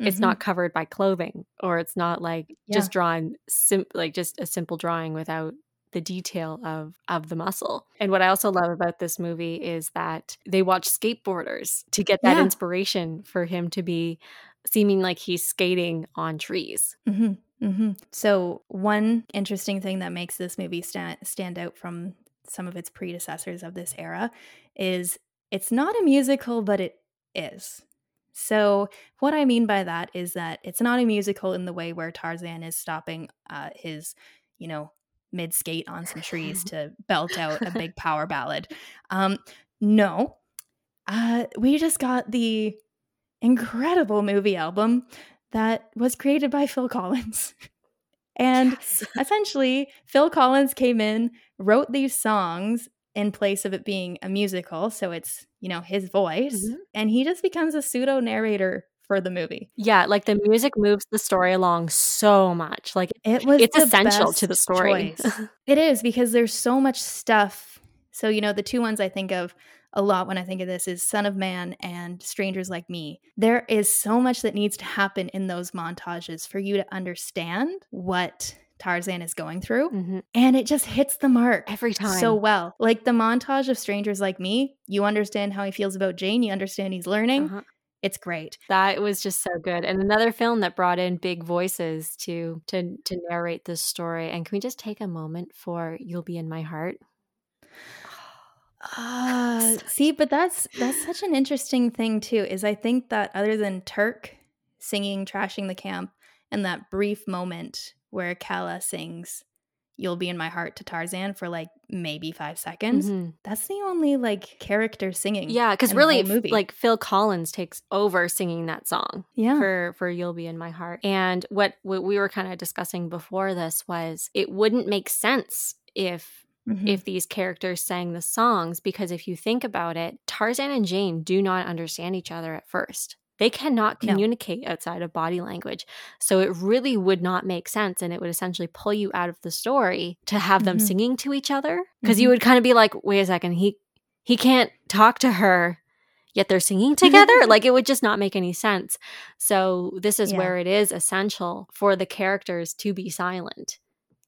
A: Mm-hmm. It's not covered by clothing or it's not like yeah. just drawn sim- like just a simple drawing without the detail of of the muscle. And what I also love about this movie is that they watch skateboarders to get that yeah. inspiration for him to be seeming like he's skating on trees.
B: Mm-hmm. Mm-hmm. So, one interesting thing that makes this movie stand, stand out from some of its predecessors of this era is it's not a musical, but it is. So, what I mean by that is that it's not a musical in the way where Tarzan is stopping uh, his, you know, mid skate on some trees to belt out a big power ballad. Um, no, uh, we just got the incredible movie album that was created by Phil Collins. and yes. essentially, Phil Collins came in, wrote these songs in place of it being a musical. So it's, you know, his voice. Mm-hmm. And he just becomes a pseudo narrator for the movie.
A: Yeah, like the music moves the story along so much. Like it was it's essential to the story.
B: it is because there's so much stuff. So, you know, the two ones I think of a lot when I think of this is Son of Man and Strangers Like Me. There is so much that needs to happen in those montages for you to understand what Tarzan is going through. Mm-hmm. And it just hits the mark
A: every time
B: so well. Like the montage of Strangers Like Me, you understand how he feels about Jane, you understand he's learning. Uh-huh. It's great.
A: That was just so good. And another film that brought in big voices to to to narrate this story. And can we just take a moment for You'll Be in My Heart?
B: Uh, see, but that's that's such an interesting thing too. Is I think that other than Terk singing "Trashing the Camp" and that brief moment where Kala sings "You'll Be in My Heart" to Tarzan for like maybe five seconds, mm-hmm. that's the only like character singing.
A: Yeah, because really, like Phil Collins takes over singing that song. Yeah, for for "You'll Be in My Heart." And what what we were kind of discussing before this was it wouldn't make sense if Mm-hmm. if these characters sang the songs because if you think about it, Tarzan and Jane do not understand each other at first. They cannot communicate no. outside of body language. So it really would not make sense and it would essentially pull you out of the story to have them mm-hmm. singing to each other because mm-hmm. you would kind of be like, "Wait a second, he he can't talk to her yet they're singing together like it would just not make any sense so this is yeah. where it is essential for the characters to be silent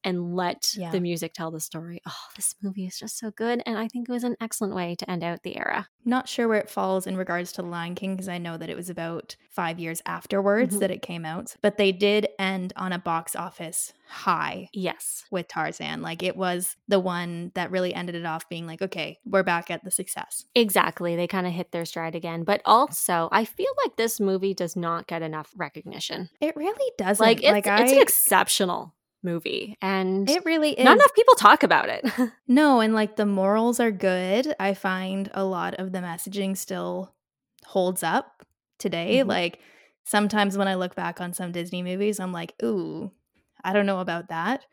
A: and let yeah. the music tell the story. Oh, this movie is just so good. And I think it was an excellent way to end out the era.
B: Not sure where it falls in regards to The Lion King, because I know that it was about five years afterwards mm-hmm. that it came out. But they did end on a box office high.
A: Yes.
B: With Tarzan. Like it was the one that really ended it off being like, okay, we're back at the success.
A: Exactly. They kind of hit their stride again. But also, I feel like this movie does not get enough recognition.
B: It really doesn't.
A: Like, it's, like I, it's exceptional movie and
B: it really is.
A: not enough people talk about it.
B: No and like the morals are good. I find a lot of the messaging still holds up today. Mm-hmm. like sometimes when i look back on some disney movies i'm like ooh i don't know about that.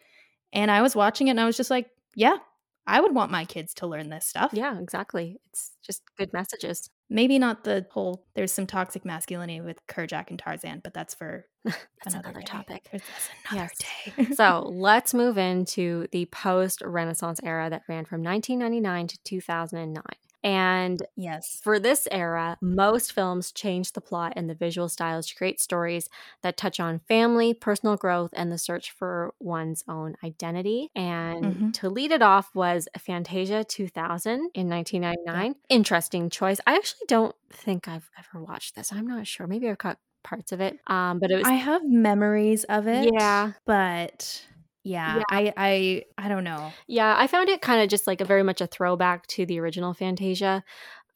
B: And i was watching it and i was just like yeah i would want my kids to learn this stuff.
A: Yeah exactly. It's just good messages
B: maybe not the whole there's some toxic masculinity with Kerchak and Tarzan, but that's for
A: that's another, another topic.
B: That's another
A: yes. day. so let's move into the post Renaissance era that ran from 1999 to 2009. And
B: yes,
A: for this era, most films change the plot and the visual styles to create stories that touch on family, personal growth, and the search for one's own identity. And mm-hmm. to lead it off was Fantasia 2000 in 1999. Yeah. Interesting choice. I actually don't think I've ever watched this. I'm not sure. Maybe I've caught parts of it. Um, but it was
B: I have memories of it.
A: Yeah.
B: But yeah, yeah, I I I don't know.
A: Yeah, I found it kind of just like a very much a throwback to the original Fantasia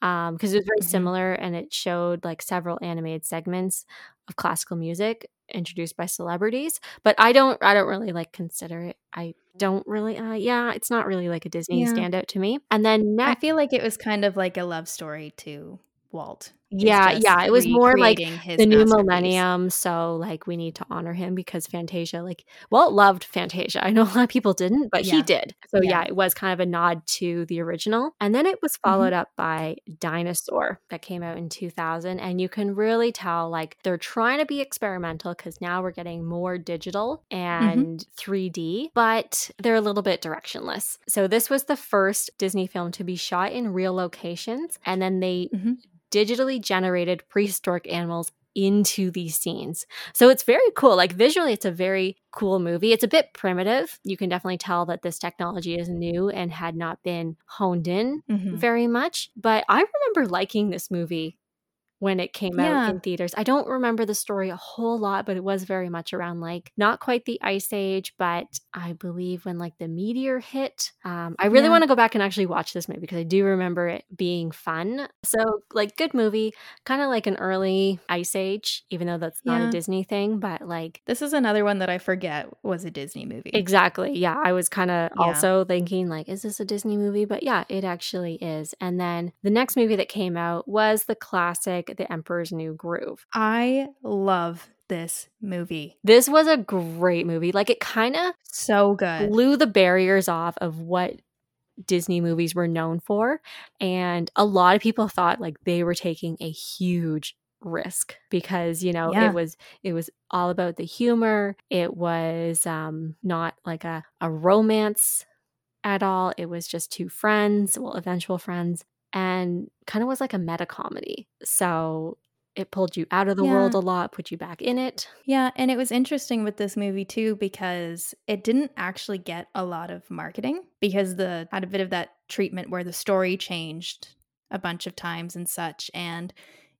A: um because it was very mm-hmm. similar and it showed like several animated segments of classical music introduced by celebrities but i don't i don't really like consider it i don't really uh yeah it's not really like a disney yeah. standout to me and then
B: i feel like it was kind of like a love story to walt
A: yeah, yeah. It was more like the new millennium. So like we need to honor him because Fantasia, like Walt loved Fantasia. I know a lot of people didn't, but yeah. he did. So yeah. yeah. it was kind of a nod to the original. And then it was followed mm-hmm. up by Dinosaur that came out in 2000. And you can really tell like they're trying to be experimental because now we're getting more digital mm-hmm. and mm-hmm. 3D, but they're a little bit directionless. So this was the first Disney film to be shot in real locations. And then they mm-hmm digitally generated prehistoric animals into these scenes. So it's very cool. Like visually, it's a very cool movie. It's a bit primitive. You can definitely tell that this technology is new and had not been honed in mm-hmm. very much. But I remember liking this movie when it came
B: Yeah.
A: out in theaters. I don't remember the story a whole lot, but it was very much around like not quite the ice age, but I believe when like the meteor hit. Um, I really
B: Yeah.
A: want to go back and actually watch this movie because I do remember it being fun. So, like, good movie, kind of like an early ice age, even though that's not
B: Yeah.
A: a Disney thing, but like,
B: This is another one that I forget was a Disney movie.
A: Exactly. Yeah. I was kind of also thinking, like, is this a Disney movie? But yeah, it actually is. And then the next movie that came out was the classic The Emperor's New Groove.
B: I love this movie.
A: This was a great movie. Like, it kind of
B: So good.
A: blew the barriers off of what Disney movies were known for. And a lot of people thought like they were taking a huge risk because you know
B: Yeah.
A: it was it was all about the humor it was um not like a, a romance at all it was just two friends well eventual friends and kind of was like a meta comedy so it pulled you out of the
B: Yeah.
A: world a lot put you back in it
B: Yeah, and it was interesting with this movie too because it didn't actually get a lot of marketing because the had a bit of that treatment where the story changed a bunch of times and such and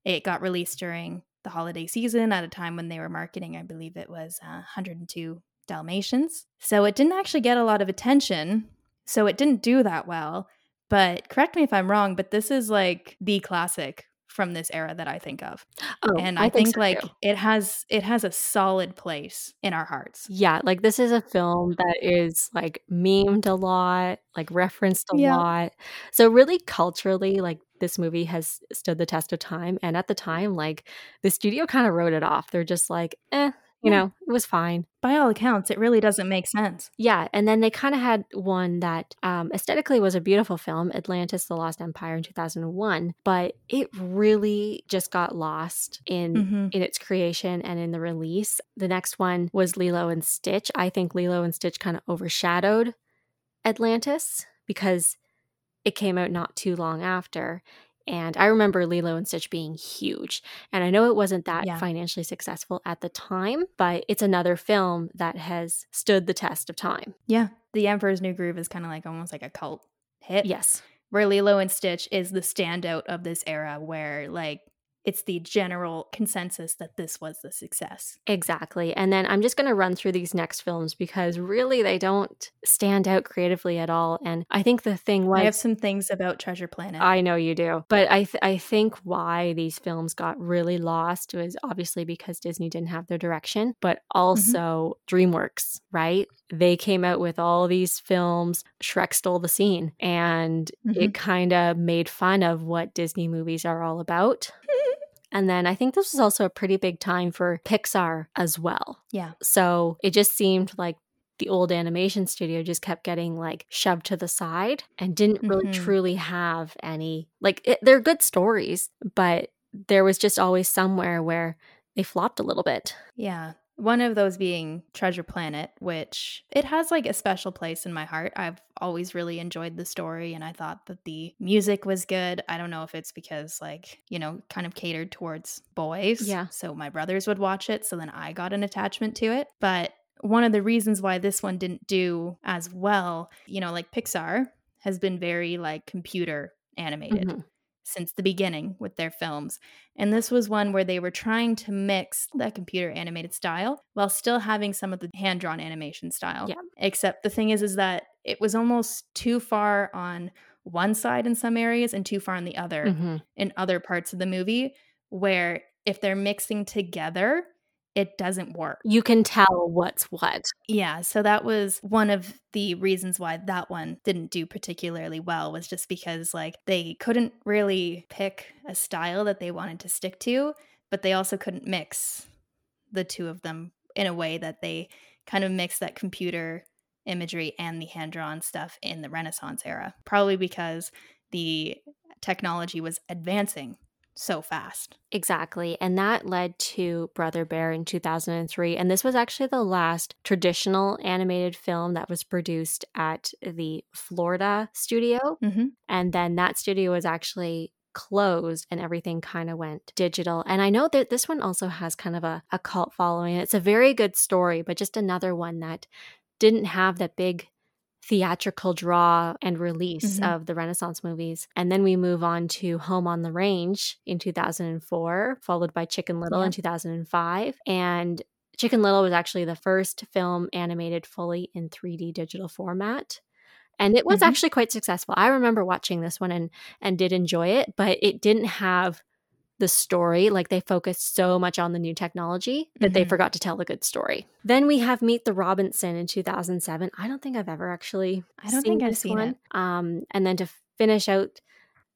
B: it got released during the holiday season at a time when they were marketing I believe it was uh, 102 Dalmatians. So it didn't actually get a lot of attention. So it didn't do that well. But correct me if I'm wrong, but this is like the classic from this era that I think of
A: oh
B: and I, think,
A: so,
B: like
A: too.
B: it has it has a solid place in our hearts.
A: Yeah, like this is a film that is like memed a lot, like referenced a
B: Yeah.
A: lot. So really culturally, like this movie has stood the test of time. And at the time, like the studio kind of wrote it off. They're just like, eh, you know, it was fine.
B: By all accounts, it really doesn't make sense.
A: Yeah, and then they kind of had one that um, aesthetically was a beautiful film, Atlantis: The Lost Empire in 2001, but it really just got lost in
B: hmm
A: in its creation and in the release. The next one was Lilo and Stitch. I think Lilo and Stitch kind of overshadowed Atlantis because it came out not too long after. And I remember Lilo and Stitch being huge. And I know it wasn't that
B: Yeah.
A: financially successful at the time, but it's another film that has stood the test of time.
B: Yeah, The Emperor's New Groove is kind of like almost like a cult hit.
A: Yes.
B: Where Lilo and Stitch is the standout of this era, where like it's the general consensus that this was the success.
A: Exactly. And then I'm just going to run through these next films because really they don't stand out creatively at all. And I think the thing was
B: I have some things about Treasure Planet.
A: I know you do. But I th- I think why these films got really lost was obviously because Disney didn't have their direction, but mm-hmm. also DreamWorks, right? They came out with all these films. Shrek stole the scene and it mm-hmm. kind of made fun of what Disney movies are all about. And then I think this was also a pretty big time for Pixar as well.
B: yeah.
A: So it just seemed like the old animation studio just kept getting like shoved to the side and didn't really
B: Mhm.
A: truly have any like it, they're good stories, but there was just always somewhere where they flopped a little bit.
B: Yeah. One of those being Treasure Planet, which it has like a special place in my heart. I've always really enjoyed the story and I thought that the music was good. I don't know if it's because like, you know, kind of catered towards boys.
A: Yeah.
B: So my brothers would watch it, so then I got an attachment to it. But one of the reasons why this one didn't do as well, you know, like Pixar has been very like computer animated
A: Mhm.
B: Since the beginning with their films. And this was one where they were trying to mix that computer animated style while still having some of the hand drawn animation style.
A: Yeah.
B: Except the thing is is that it was almost too far on one side in some areas and too far on the other
A: Mhm.
B: in other parts of the movie where if they're mixing together, it doesn't work.
A: You can tell what's what.
B: Yeah, so that was one of the reasons why that one didn't do particularly well was just because like they couldn't really pick a style that they wanted to stick to, but they also couldn't mix the two of them in a way that they kind of mixed that computer imagery and the hand-drawn stuff in the Renaissance era. Probably because the technology was advancing so fast.
A: Exactly. And that led to Brother Bear in 2003. And this was actually the last traditional animated film that was produced at the Florida studio.
B: Mm-hmm.
A: And then that studio was actually closed and everything kind of went digital. And I know that this one also has kind of a, a cult following. It's a very good story, but just another one that didn't have that big theatrical draw and release
B: Mhm.
A: of the Renaissance movies. And then we move on to Home on the Range in 2004, followed by Chicken Little in 2005. And Chicken Little was actually the first film animated fully in 3D digital format. And it was
B: Mhm.
A: actually quite successful. I remember watching this one and and did enjoy it, but it didn't have the story. Like they focused so much on the new technology that they
B: Mhm.
A: forgot to tell a good story. Then we have Meet the Robinson in 2007. I don't think I've ever actually
B: I don't think I've seen
A: one.
B: it.
A: Um, and then to finish out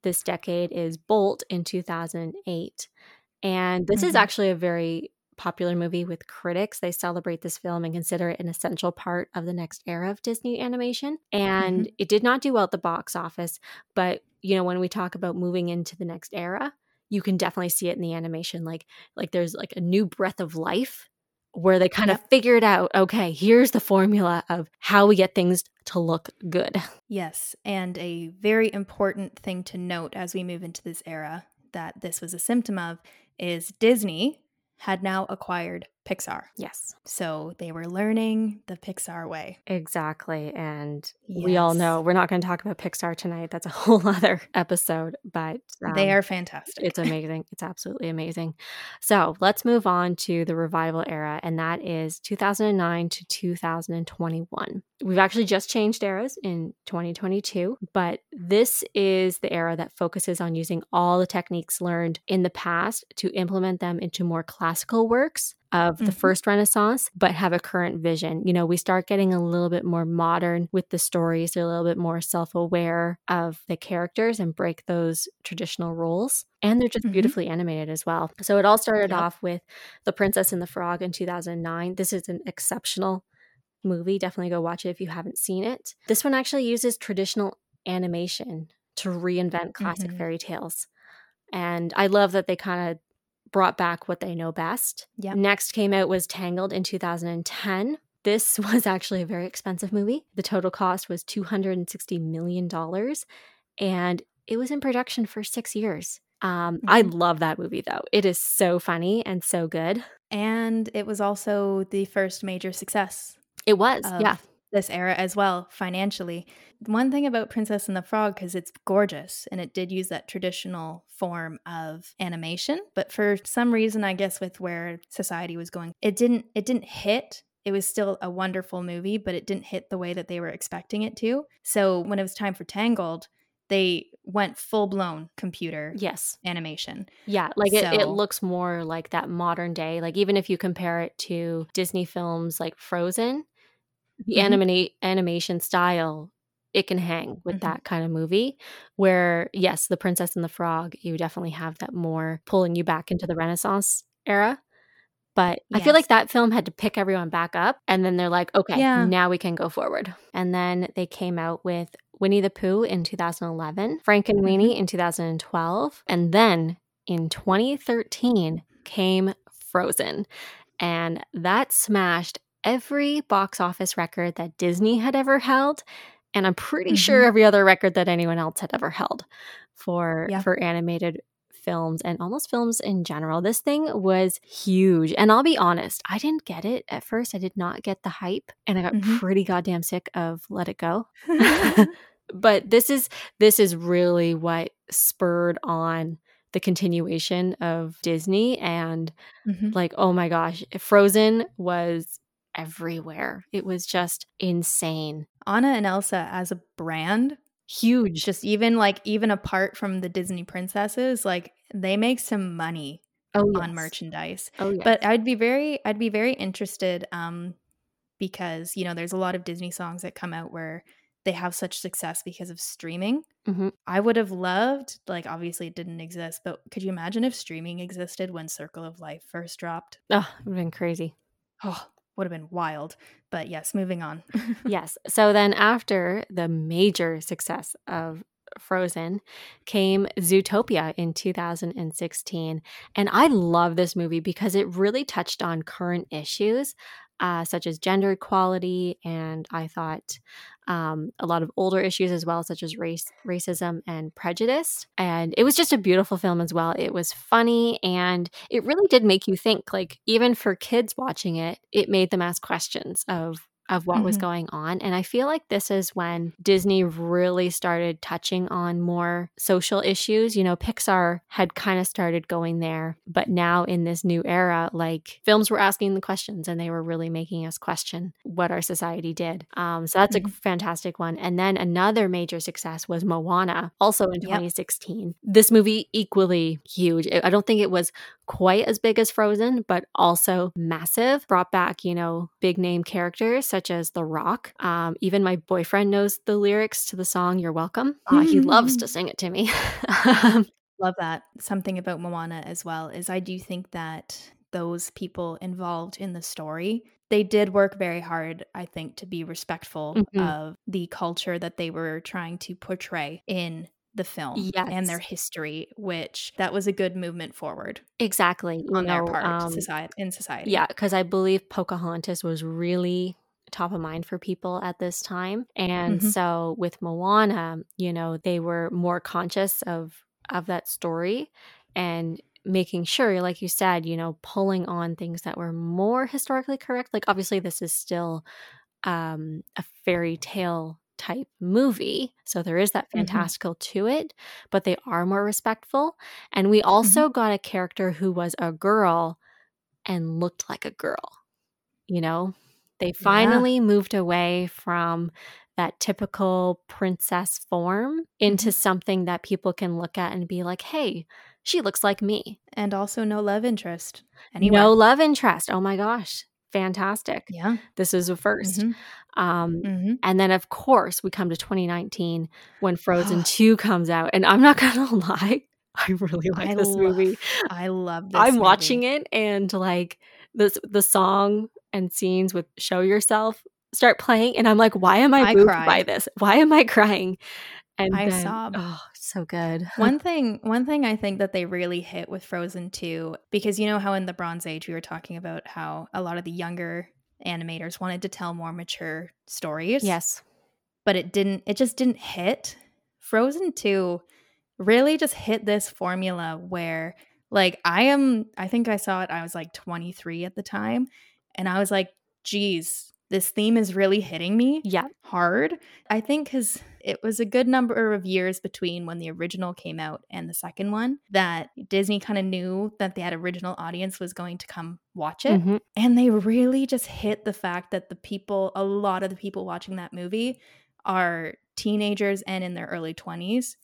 A: this decade is Bolt in 2008. And this is
B: Mhm.
A: actually a very popular movie with critics. They celebrate this film and consider it an essential part of the next era of Disney animation. And
B: Mhm.
A: it did not do well at the box office, but you know, when we talk about moving into the next era, you can definitely see it in the animation like like there's like a new breath of life where they kind of
B: Yep.
A: figured out, okay, here's the formula of how we get things to look good.
B: Yes, and a very important thing to note as we move into this era that this was a symptom of is Disney had now acquired Pixar.
A: Yes.
B: So they were learning the Pixar way.
A: Exactly. And we all know we're not going to talk about Pixar tonight. That's a whole other episode, but
B: they
A: um,
B: are fantastic.
A: It's amazing. It's absolutely amazing. So let's move on to the revival era, and that is 2009 to 2021. We've actually just changed eras in 2022, but this is the era that focuses on using all the techniques learned in the past to implement them into more classical works of the
B: Mhm.
A: first Renaissance, but have a current vision. You know, we start getting a little bit more modern with the stories, they're a little bit more self aware of the characters and break those traditional roles. And they're just
B: Mhm.
A: beautifully animated as well. So it all started
B: Yep.
A: off with The Princess and the Frog in 2009. This is an exceptional movie. Definitely go watch it if you haven't seen it. This one actually uses traditional animation to reinvent classic
B: Mhm.
A: fairy tales. And I love that they kind of brought back what they know best. Next came out was Tangled in 2010. This was actually a very expensive movie. The total cost was $260 million and it was in production for six years. Um, I
B: Mhm.
A: love that movie though. It is so funny and so good.
B: And it was also the first major success
A: It was, yeah.
B: This era as well financially. One thing about Princess and the Frog because it's gorgeous and it did use that traditional form of animation, but for some reason I guess with where society was going, it didn't it didn't hit. It was still a wonderful movie, but it didn't hit the way that they were expecting it to. So when it was time for Tangled, they went full blown computer
A: Yes.
B: animation.
A: Yeah, like it, it looks more like that modern day. Like even if you compare it to Disney films like Frozen, the
B: Mhm.
A: animate animation style it can hang with
B: Mhm.
A: that kind of movie. Where yes, The Princess and the Frog, you definitely have that more pulling you back into the Renaissance era. But I feel like that film had to pick everyone back up, and then they're like, okay,
B: Yeah.
A: now we can go forward. And then they came out with Winnie the Pooh in 2011, Frankenweenie
B: Mhm.
A: in 2012, and then in 2013 came Frozen. And that smashed every box office record that Disney had ever held. And I'm pretty sure
B: Mhm.
A: every other record that anyone else had ever held for
B: Yeah.
A: for animated films and almost films in general. This thing was huge. And I'll be honest, I didn't get it at first. I did not get the hype and I got
B: Mhm.
A: pretty goddamn sick of Let It Go. but this is this is really what spurred on the continuation of Disney and
B: Mhm.
A: like oh my gosh, Frozen was everywhere. It was just insane.
B: Anna and Elsa as a brand
A: Huge.
B: just even like even apart from the Disney princesses, like they make some money
A: oh,
B: on
A: yes.
B: merchandise.
A: Oh yeah.
B: But I'd be very I'd be very interested um because, you know, there's a lot of Disney songs that come out where they have such success because of streaming.
A: Mhm.
B: I would have loved like obviously it didn't exist, but could you imagine if streaming existed when Circle of Life first dropped?
A: Oh, it would have been crazy.
B: Oh, would have been wild. But yes, moving on.
A: yes. So then after the major success of Frozen came Zootopia in 2016. And I love this movie because it really touched on current issues uh, such as gender equality. And I thought um, a lot of older issues as well, such as race, racism, and prejudice. And it was just a beautiful film as well. It was funny and it really did make you think. Like, even for kids watching it, it made them ask questions of, of what mm-hmm. was going on. And I feel like this is when Disney really started touching on more social issues. You know, Pixar had kind of started going there, but now in this new era, like films were asking the questions and they were really making us question what our society did. Um, so that's mm-hmm. a fantastic one. And then another major success was Moana, also in 2016. Yep. This movie equally huge. I don't think it was quite as big as Frozen, but also massive. Brought back, you know, big name characters such as The Rock. Um, even my boyfriend knows the lyrics to the song You're Welcome. Uh, he loves to sing it to me.
B: Love that. Something about Moana as well is I do think that those people involved in the story they did work very hard i think to be respectful mm-hmm. of the culture that they were trying to portray in the film yes. and their history, which that was a good movement forward.
A: Exactly.
B: On you their part um, society, in society.
A: Yeah, because I believe Pocahontas was really top of mind for people at this time. And mm-hmm. so with Moana, you know, they were more conscious of of that story and making sure like you said, you know, pulling on things that were more historically correct. Like obviously this is still um a fairy tale type movie. So there is that mm-hmm. fantastical mm-hmm. to it, but they are more respectful. And we also mm-hmm. got a character who was a girl and looked like a girl. You know, they finally yeah. moved away from that typical princess form into mm-hmm. something that people can look at and be like, hey, she looks like me.
B: And also no love interest. Anyway.
A: No love interest. Oh my gosh fantastic.
B: Yeah.
A: This is a 1st mm-hmm. Um, mm-hmm. And then, of course, we come to 2019 when Frozen 2 comes out. And I'm not going to lie, I really like I this lo- movie.
B: I love this.
A: I'm
B: movie.
A: watching it and like this, the song and scenes with Show Yourself start playing. And I'm like, why am I, I moved cried. by this? Why am I crying?
B: And I then, sob.
A: Oh, so good.
B: one thing, one thing I think that they really hit with Frozen 2, because you know how in the Bronze Age we were talking about how a lot of the younger animators wanted to tell more mature stories.
A: Yes.
B: But it didn't it just didn't hit. Frozen 2 really just hit this formula where like I am I think I saw it I was like 23 at the time and I was like geez this theme is really hitting me
A: yeah.
B: hard. I think because it was a good number of years between when the original came out and the second one that disney kind of knew that that original audience was going to come watch it mm-hmm. and they really just hit the fact that the people a lot of the people watching that movie are teenagers and in their early 20s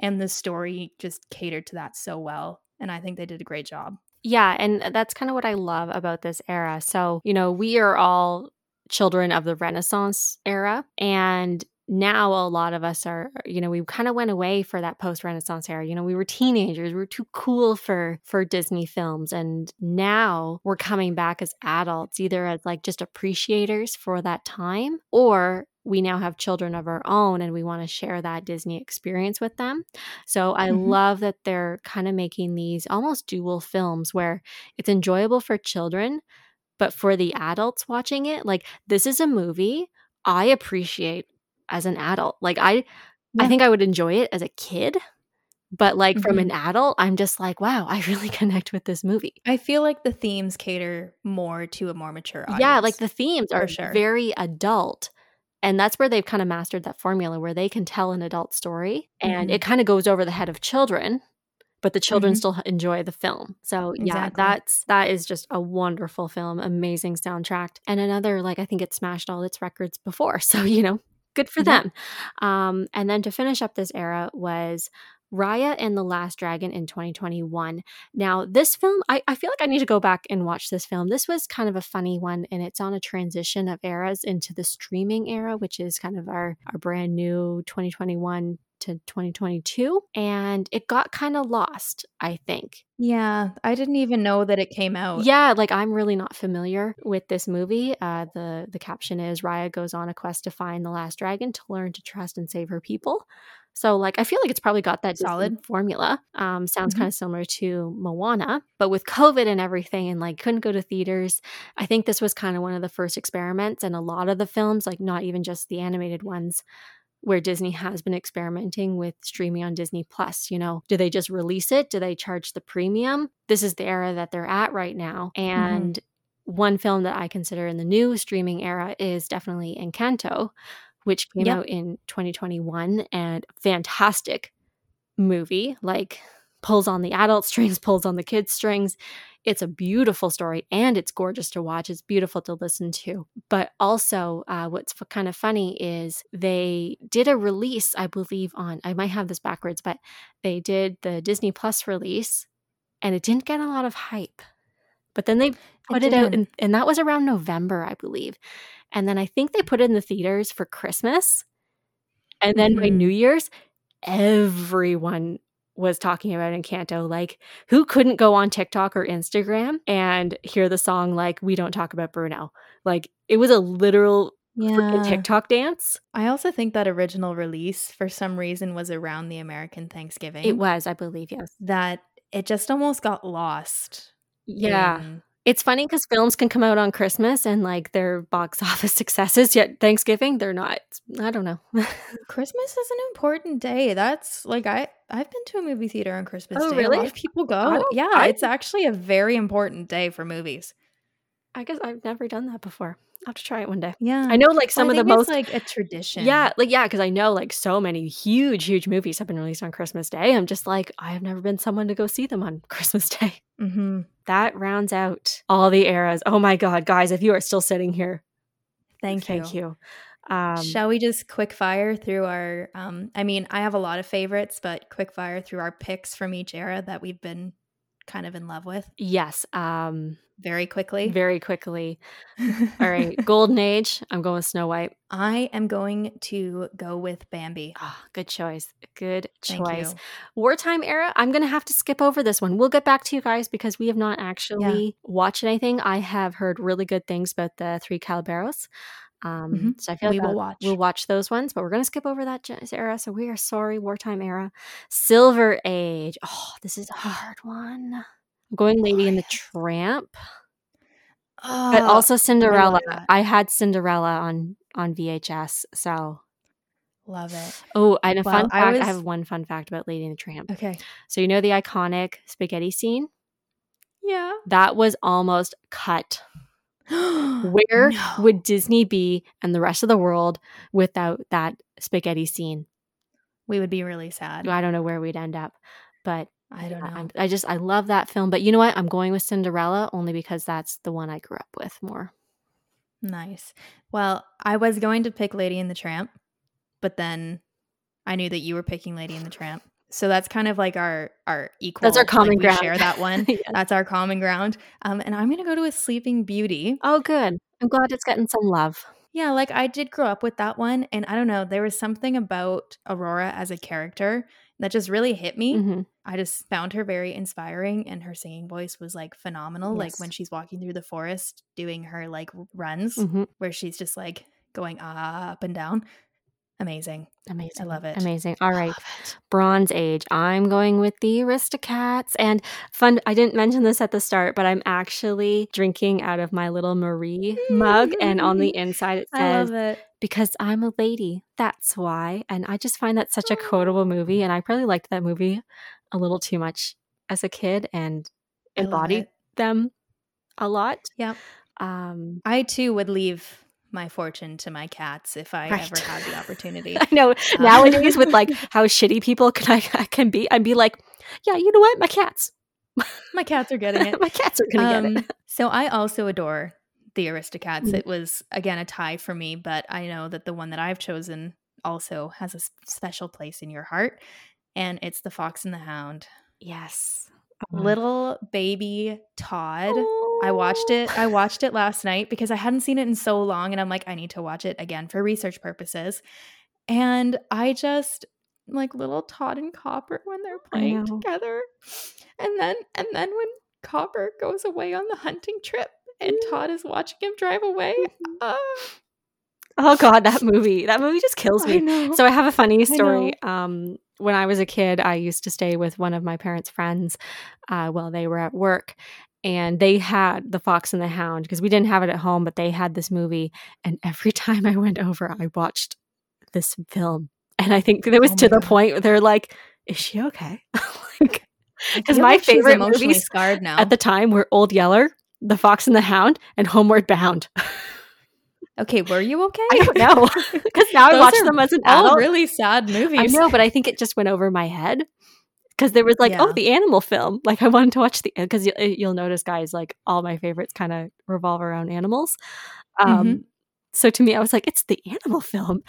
B: and the story just catered to that so well and i think they did a great job
A: yeah, and uh, that's kind of what I love about this era. So, you know, we are all children of the Renaissance era. And now a lot of us are uh, you know we kind of went away for that post renaissance era you know we were teenagers we were too cool for for disney films and now we're coming back as adults either as like just appreciators for that time or we now have children of our own and we want to share that Disney experience with them. So I mm-hmm. love that they're kind of making these almost dual films where it's enjoyable for children, but for the adults watching it, like this is a movie I appreciate as an adult. Like I yeah. I think I would enjoy it as a kid, but like mm-hmm. from an adult, I'm just like, wow, I really connect with this movie.
B: I feel like the themes cater more to a more mature audience.
A: Yeah, like the themes are sure. very adult. And that's where they've kind of mastered that formula where they can tell an adult story and mm-hmm. it kind of goes over the head of children but the children mm-hmm. still enjoy the film. So exactly. yeah, that's that is just a wonderful film, amazing soundtrack, and another like I think it smashed all its records before. So you know, good for them. Um, and then to finish up this era was Raya and the Last Dragon in 2021. Now, this film, I, I, feel like I need to go back and watch this film. This was kind of a funny one, and it's on a transition of eras into the streaming era, which is kind of our, our brand new 2021 to 2022 and it got kind of lost, I think.
B: Yeah, I didn't even know that it came out.
A: Yeah, like I'm really not familiar with this movie. Uh, the the caption is Raya goes on a quest to find the last dragon to learn to trust and save her people. So like I feel like it's probably got that solid formula. Um, sounds mm-hmm. kind of similar to Moana, but with COVID and everything, and like couldn't go to theaters. I think this was kind of one of the first experiments, and a lot of the films, like not even just the animated ones, where Disney has been experimenting with streaming on Disney Plus. You know, do they just release it? Do they charge the premium? This is the era that they're at right now. Mm-hmm. And mm-hmm one film that I consider in the new streaming era is definitely Encanto, which came
B: Yep.
A: out in 2021 and fantastic movie. Like pulls on the adult strings, pulls on the kids strings. It's a beautiful story and it's gorgeous to watch. It's beautiful to listen to. But also, uh, what's f- kind of funny is they did a release, I believe, on, I might have this backwards, but they did the Disney Plus release and it didn't get a lot of hype. But then they put it, out, in, and that was around November, I believe. And then I think they put it in the theaters for Christmas. And then by
B: Mhm.
A: New Year's, everyone was talking about Encanto. Like, who couldn't go on TikTok or Instagram and hear the song, like, We Don't Talk About Bruno? Like, it was a literal
B: Yeah.
A: TikTok dance.
B: I also think that original release for some reason was around the American Thanksgiving.
A: It was, I believe, yes.
B: that it just almost got lost.
A: Yeah.
B: in-
A: It's funny because films can come out on Christmas and like they're box office successes, yet Thanksgiving, they're not. I don't know.
B: Christmas is an important day. That's like I I've been to a movie theater on Christmas
A: Oh,
B: Day. A
A: really?
B: lot of people go. Yeah,
A: I-
B: it's actually a very important day for movies.
A: I guess I've never done that before. I'll have to try it one day.
B: Yeah.
A: I know like some
B: I
A: of the most
B: like a tradition.
A: Yeah, like yeah, because I know like so many huge, huge movies have been released on Christmas Day. I'm just like, I have never been someone to go see them on Christmas Day.
B: hmm
A: That rounds out all the eras. Oh my god, guys, if you are still sitting here,
B: Thank,
A: thank
B: you.
A: Thank you. Um,
B: Shall we just quick fire through our um I mean, I have a lot of favorites, but quick fire through our picks from each era that we've been kind of in love with
A: yes, um,
B: very quickly.
A: very quickly. All right, Golden Age. I'm going with Snow White.
B: I am going to go with Bambi.
A: Ah, good choice. Good choice. Wartime era, I'm going to have to skip over this one. We'll get back to you guys because we have not actually watched anything. I have heard really good things about the Three Caballeros. Um,
B: Mhm.
A: So I feel
B: We
A: like
B: will watch.
A: We'll watch those ones, but we're going to skip over that era. So we are sorry. Wartime era. Silver Age. Oh, this is a hard one. I'm going Lady and the. Tramp,
B: Oh,
A: but also Cinderella.
B: that.
A: I had Cinderella on on VHS. So,
B: love it.
A: oh, and a
B: Well,
A: fun
B: I
A: fact. I,
B: was-
A: have one fun fact about Lady and the Tramp.
B: Okay.
A: So you know the iconic spaghetti scene?
B: Yeah.
A: That was almost cut. Where
B: No.
A: would Disney be and the rest of the world without that spaghetti scene?
B: we would be really sad?
A: I don't know where we'd end up, but
B: I don't know.
A: I'm- I just I love that film. But you know what? I'm going with Cinderella only because that's the one I grew up with more.
B: Nice. Well, I was going to pick Lady and the Tramp, but then I knew that you were picking Lady and the Tramp. So that's kind of like our our equal.
A: That's our
B: like,
A: common
B: we
A: ground.
B: Share that one.
A: Yes.
B: That's our common ground. Um, and I'm gonna go to a Sleeping Beauty.
A: Oh, good. I'm glad it's getting some love.
B: Yeah, like I did grow up with that one, and I don't know, there was something about Aurora as a character that just really hit me.
A: Mhm.
B: I just found her very inspiring, and her singing voice was like phenomenal. Like when she's walking through the forest doing her like runs,
A: Mhm.
B: where she's just like going up and down. Amazing.
A: Amazing.
B: I love it.
A: Amazing. All right. Bronze Age. I'm going with the Aristocats. And fun, I didn't mention this at the start, but I'm actually drinking out of my little Marie mug. And on the inside, it
B: I
A: says,
B: love it.
A: Because I'm a lady. That's why. And I just find that such a quotable movie. And I probably liked that movie a little too much as a kid and embodied them a lot.
B: Yep.
A: Um,
B: I too would leave my fortune to my cats if I
A: Right.
B: ever had the opportunity.
A: I know
B: Uh,
A: nowadays with like how shitty people can I, I can be, I'd be like, yeah, you know what? My cats.
B: my cats are getting it.
A: My cats are gonna get
B: Um,
A: it.
B: So I also adore the Aristocats.
A: Mhm.
B: It was again a tie for me, but I know that the one that I've chosen also has a special place in your heart, and it's the Fox and the Hound.
A: Yes.
B: Little baby Todd. I watched it. I watched it last night because I hadn't seen it in so long, and I'm like, I need to watch it again for research purposes. And I just like little Todd and Copper when they're playing together, and then and then when Copper goes away on the hunting trip, and Todd is watching him drive away. Ah,
A: Oh god, that movie. That movie just kills
B: I
A: me.
B: know.
A: So I have a funny story. Um, when I was a kid, I used to stay with one of my parents' friends uh, while they were at work, and they had The Fox and the Hound because we didn't have it at home, but they had this movie. And every time I went over, I watched this film, and I think it was
B: Oh
A: to
B: my
A: the point where they're like, "Is she okay?" like,
B: I
A: 'cause
B: feel
A: my
B: like
A: favorite movies
B: scarred now.
A: at the time were Old Yeller The Fox and the Hound, and Homeward Bound.
B: Okay, were you okay?
A: I don't know because now I watch them as an
B: All
A: adult.
B: really sad movies.
A: I know, but I think it just went over my head because there was like,
B: Yeah.
A: oh, the animal film. Like I wanted to watch the because you, you'll notice, guys, like all my favorites kind of revolve around animals. Um,
B: Mhm.
A: So to me, I was like, it's the animal film.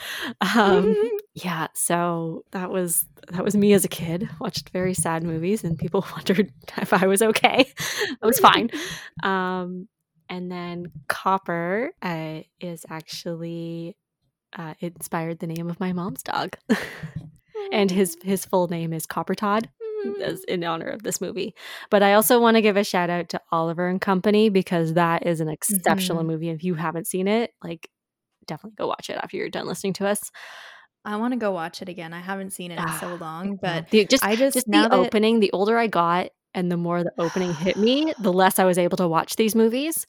A: Um, yeah, so that was that was me as a kid. Watched very sad movies, and people wondered if I was okay. I was fine. Um, and then Copper uh, is actually uh, inspired the name of my mom's dog, and his his full name is Copper Todd as in honor of this movie. But I also want to give a shout out to Oliver and Company because that is an exceptional
B: Mhm.
A: movie. If you haven't seen it, like definitely go watch it after you're done listening to us.
B: I want to go watch it again. I haven't seen it in so long, but
A: The- just
B: I just,
A: just the
B: that-
A: opening, the older I got and the more the opening hit me, the less I was able to watch these movies.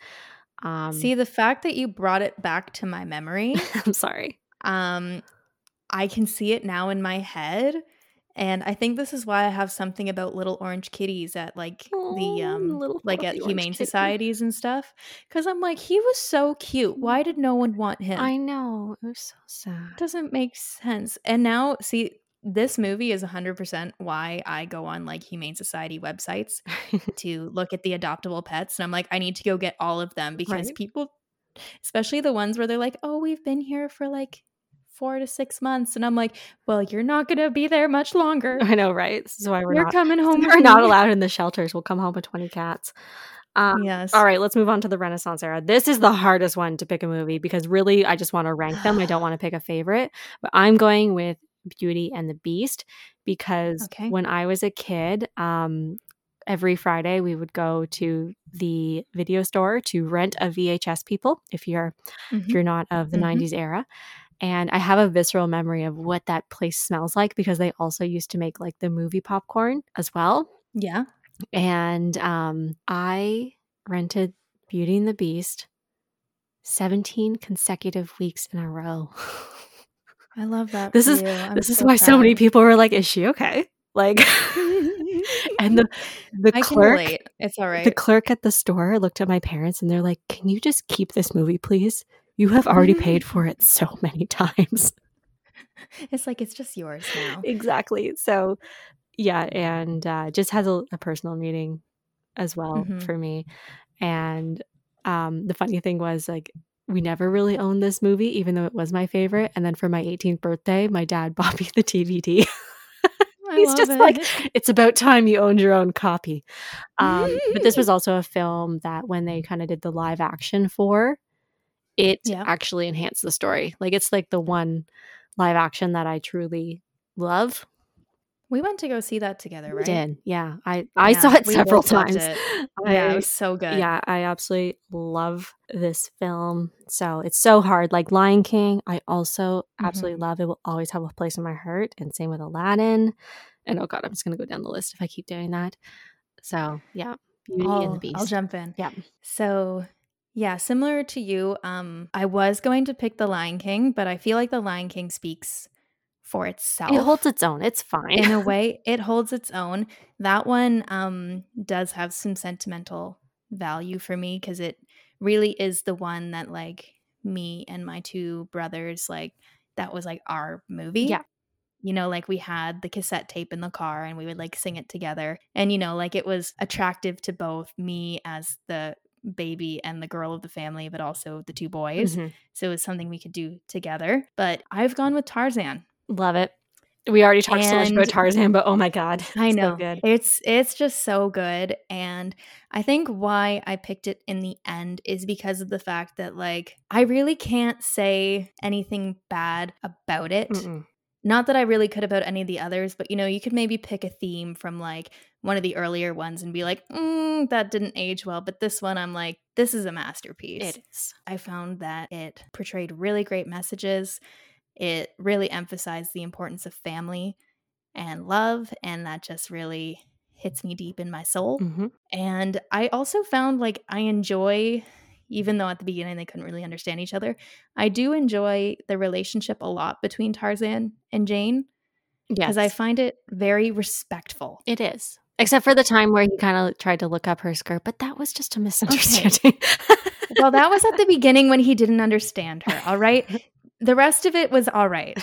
A: Um
B: see the fact that you brought it back to my memory.
A: I'm sorry.
B: um, I can see it now in my head. And I think this is why I have something about little orange kitties at like the um like at humane
A: kitty.
B: societies and stuff. Cause I'm like, he was so cute. Why did no one want him?
A: I know. It was so sad.
B: doesn't make sense. And now, see, this movie is 100% why I go on like Humane Society websites to look at the adoptable pets. And I'm like, I need to go get all of them because
A: Right.
B: people, especially the ones where they're like, oh, we've been here for like four to six months. And I'm like, well, you're not going to be there much longer.
A: I know, right? This is why we're
B: You're
A: not
B: coming home.
A: we're not allowed in the shelters. We'll come home with 20 cats. Um,
B: Yes.
A: All right, let's move on to the Renaissance era. This is the hardest one to pick a movie because really I just want to rank them. I don't want to pick a favorite, but I'm going with Beauty and the Beast because
B: Okay.
A: when I was a kid, um, every Friday we would go to the video store to rent a VHS. People, if you're if
B: Mhm.
A: you're not of the
B: Mhm.
A: 90s era. And I have a visceral memory of what that place smells like because they also used to make like the movie popcorn as well
B: Yeah.
A: and um, I rented Beauty and the Beast 17 consecutive weeks in a row.
B: I love that.
A: This is- this is
B: so
A: why so many people were like, "Is she okay?" Like, and the the
B: I
A: clerk.
B: It's all right.
A: the clerk at the store looked at my parents and they're like, "Can you just keep this movie, please? You have already paid for it so many times."
B: it's like it's just yours now.
A: exactly. So, yeah, and uh, just has a, a personal meaning as well
B: Mhm.
A: for me. And um, the funny thing was, like, we never really owned this movie, even though it was my favorite. And then for my 18th birthday, my dad bought me the DVD. He's just
B: it.
A: like, it's about time you owned your own copy. Um, but this was also a film that when they kind of did the live action for, it
B: Yeah.
A: actually enhanced the story. Like, it's like the one live action that I truly love.
B: we went to go see that together,
A: We
B: right?
A: did. Yeah. I, I
B: Yeah,
A: saw it several times.
B: it.
A: I,
B: yeah, it was so good.
A: yeah, I absolutely love this film. So it's so hard. Like Lion King, I also absolutely
B: Mm-hmm.
A: love. It will always have a place in my heart. And same with Aladdin. And oh god, I'm just gonna go down the list if I keep doing that. So yeah, Beauty and the Beast.
B: I'll jump in.
A: Yeah.
B: So, yeah, similar to you, um, I was going to pick The Lion King, but I feel like The Lion King speaks for itself.
A: It holds its own. It's fine.
B: in a way, it holds its own. That one um does have some sentimental value for me because it really is the one that like me and my two brothers like that was like our movie.
A: Yeah.
B: You know, like we had the cassette tape in the car and we would like sing it together. And you know, like it was attractive to both me as the baby and the girl of the family, but also the two boys.
A: Mhm.
B: So it was something we could do together. But I've gone with Tarzan.
A: Love it. We already talked so much about Tarzan, but oh my god,
B: I know.
A: so good.
B: It's it's just so good and I think why I picked it in the end is because of the fact that like I really can't say anything bad about it.
A: Mm-mm.
B: Not that I really could about any of the others, but you know, you could maybe pick a theme from like one of the earlier ones and be like, mm, that didn't age well, but this one I'm like, this is a masterpiece.
A: It is.
B: I found that it portrayed really great messages. It really emphasized the importance of family and love, and that just really hits me deep in my soul.
A: hmm
B: And I also found like I enjoy, even though at the beginning they couldn't really understand each other, I do enjoy the relationship a lot between Tarzan and Jane
A: Yes,
B: because I find it very respectful.
A: it is. Except for the time where he kind of tried to look up her skirt, but that was just a misunderstanding.
B: Okay. well, that was at the beginning when he didn't understand her. All right. The rest of it was all right.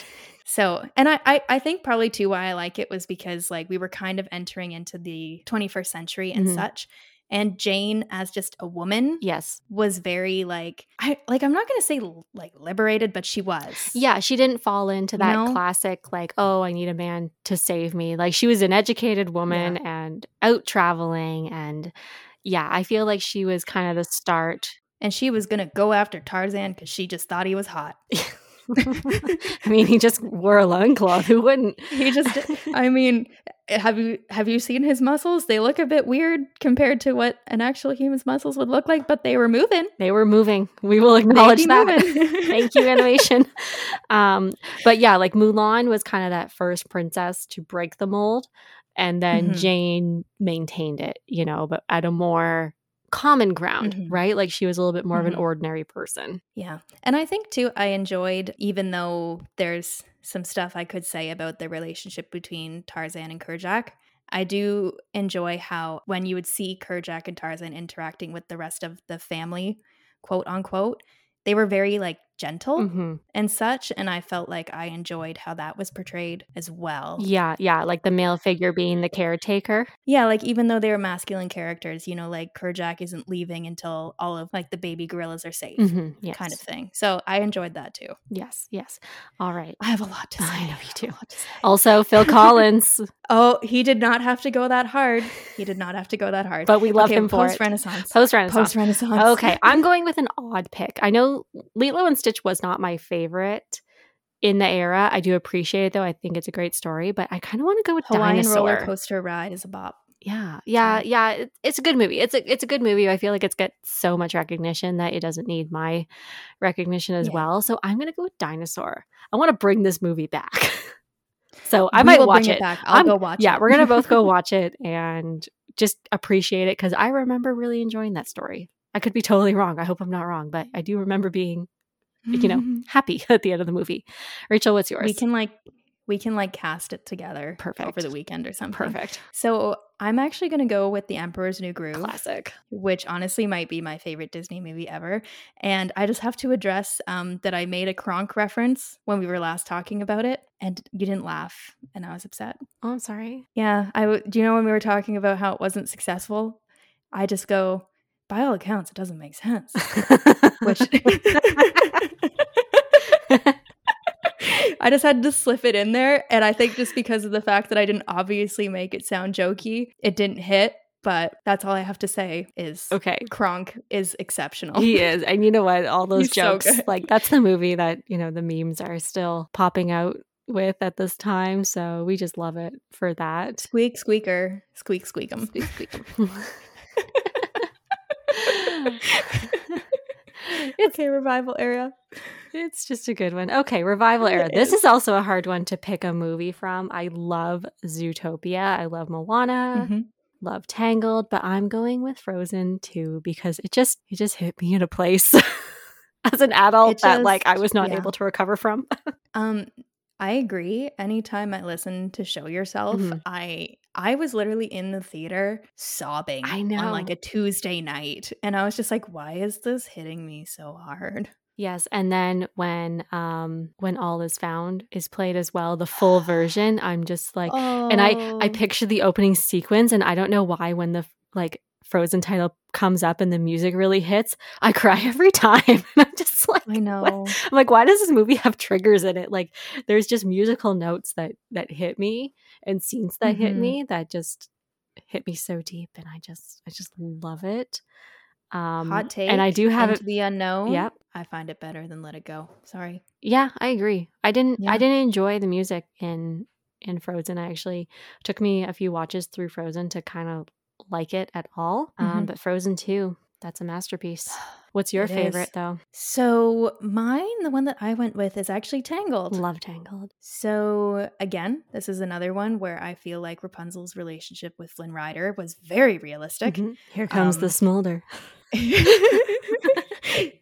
B: So, and I, I, I think probably too why I like it was because like we were kind of entering into the 21st century and
A: Mhm.
B: such. And Jane, as just a woman,
A: yes.
B: was very like I like I'm not gonna say like liberated, but she was.
A: Yeah, she didn't fall into that
B: No?
A: classic, like, oh, I need a man to save me. Like, she was an educated woman and out traveling. And yeah, I feel like she was kind of the start.
B: And she was gonna go after Tarzan because she just thought he was hot.
A: I mean, he just wore a loincloth. Who wouldn't?
B: He just I mean, have you have you seen his muscles? They look a bit weird compared to what an actual human's muscles would look like, but they were moving.
A: They were moving. We will acknowledge that. Thank you, animation. um, but yeah, like Mulan was kind of that first princess to break the mold, and then
B: Mhm.
A: Jane maintained it, you know, but at a more common ground,
B: Mhm.
A: right? Like she was a little bit more of an
B: Mhm.
A: ordinary person.
B: Yeah. And I think too, I enjoyed, even though there's some stuff I could say about the relationship between Tarzan and Kerchak, I do enjoy how when you would see Kerchak and Tarzan interacting with the rest of the family, quote unquote, they were very like gentle
A: hmm
B: and such. And I felt like I enjoyed how that was portrayed as well.
A: Yeah, yeah, like the male figure being the caretaker.
B: Yeah, like even though they were masculine characters, you know, like Kerchak isn't leaving until all of like the baby gorillas are safe.
A: hmm Yes.
B: Kind of thing. So I enjoyed that too.
A: Yes, yes. All right.
B: I have a lot to say.
A: I know you do.
B: lot to say.
A: Also, Phil Collins,
B: Oh, he did not have to go that hard. He did not have to go that hard.
A: but we love
B: okay,
A: him for
B: post-Renaissance.
A: Post Renaissance.
B: Post Renaissance.
A: Okay, I'm going with an odd pick. I know Lilo and Stitch was not my favorite in the era. I do appreciate it though. I think it's a great story, but I kind of want to go with
B: Hawaiian
A: Dinosaur.
B: roller coaster ride is a bop.
A: Yeah, yeah, yeah. It, it's a good movie. It's a it's a good movie. I feel like it's got so much recognition that it doesn't need my recognition as
B: Yeah.
A: well. So I'm gonna go with Dinosaur. I want to bring this movie back. so I
B: We
A: might watch it.
B: back. I'll
A: I'm-
B: go watch it.
A: yeah,
B: it.
A: we're gonna both go watch it and just appreciate it because I remember really enjoying that story. I could be totally wrong. I hope I'm not wrong, but I do remember being, you know, happy at the end of the movie. Rachel, what's yours?
B: we can like we can like cast it together
A: Perfect.
B: over the weekend or something.
A: Perfect.
B: So I'm actually gonna go with The Emperor's New Groove.
A: Classic.
B: which honestly might be my favorite Disney movie ever. And I just have to address um, that I made a Kronk reference when we were last talking about it, and you didn't laugh, and I was upset.
A: Oh, I'm sorry.
B: Yeah, I w- do you know when we were talking about how it wasn't successful? I just go, by all accounts, it doesn't make sense. Which I just had to slip it in there, and I think just because of the fact that I didn't obviously make it sound jokey, it didn't hit. But that's all I have to say is
A: okay.
B: Kronk is exceptional.
A: He is. And you know what? All those
B: He's so
A: jokes,
B: good.
A: like that's the movie that, you know, the memes are still popping out with at this time. So we just love it for that.
B: Squeak, squeaker, squeak, squeak 'em.
A: Squeak, squeak 'em. it's
B: okay, revival era.
A: it's just a good one. Okay, revival era.
B: It
A: This
B: is.
A: is also a hard one to pick a movie from. I love Zootopia. I love Moana.
B: Mhm.
A: Love Tangled, but I'm going with Frozen too because it just it just hit me in a place as an adult
B: It
A: that like I was not
B: yeah.
A: able to recover from.
B: Um, I agree. Anytime I listen to Show Yourself,
A: Mhm.
B: I I was literally in the theater sobbing
A: I
B: on like a Tuesday night, and I was just like, "Why is this hitting me so hard?"
A: Yes, and then when um when All Is Found is played as well, the full version, I'm just like and I I
B: Oh.
A: picture the opening sequence and I don't know why when the like Frozen title comes up and the music really hits, I cry every time. And I'm just like
B: I
A: what?
B: know.
A: I'm like why does this movie have triggers in it? Like there's just musical notes that that hit me and scenes that hit
B: Mhm.
A: me that just hit me so deep and I just I just love it. Um
B: Hot take.
A: and I do have it
B: the unknown.
A: Yep.
B: I find it better than Let It Go. Sorry.
A: Yeah, I agree. I didn't
B: Yeah.
A: I didn't enjoy the music in in Frozen. I actually took me a few watches through Frozen to kind of like it at all. Um,
B: Mhm.
A: but Frozen 2, that's a masterpiece. What's your
B: It
A: favorite
B: is.
A: though?
B: So mine, the one that I went with, is actually Tangled.
A: Love Tangled.
B: So again, this is another one where I feel like Rapunzel's relationship with Flynn Rider was very realistic.
A: Mhm. Here comes the
B: Um,
A: smolder.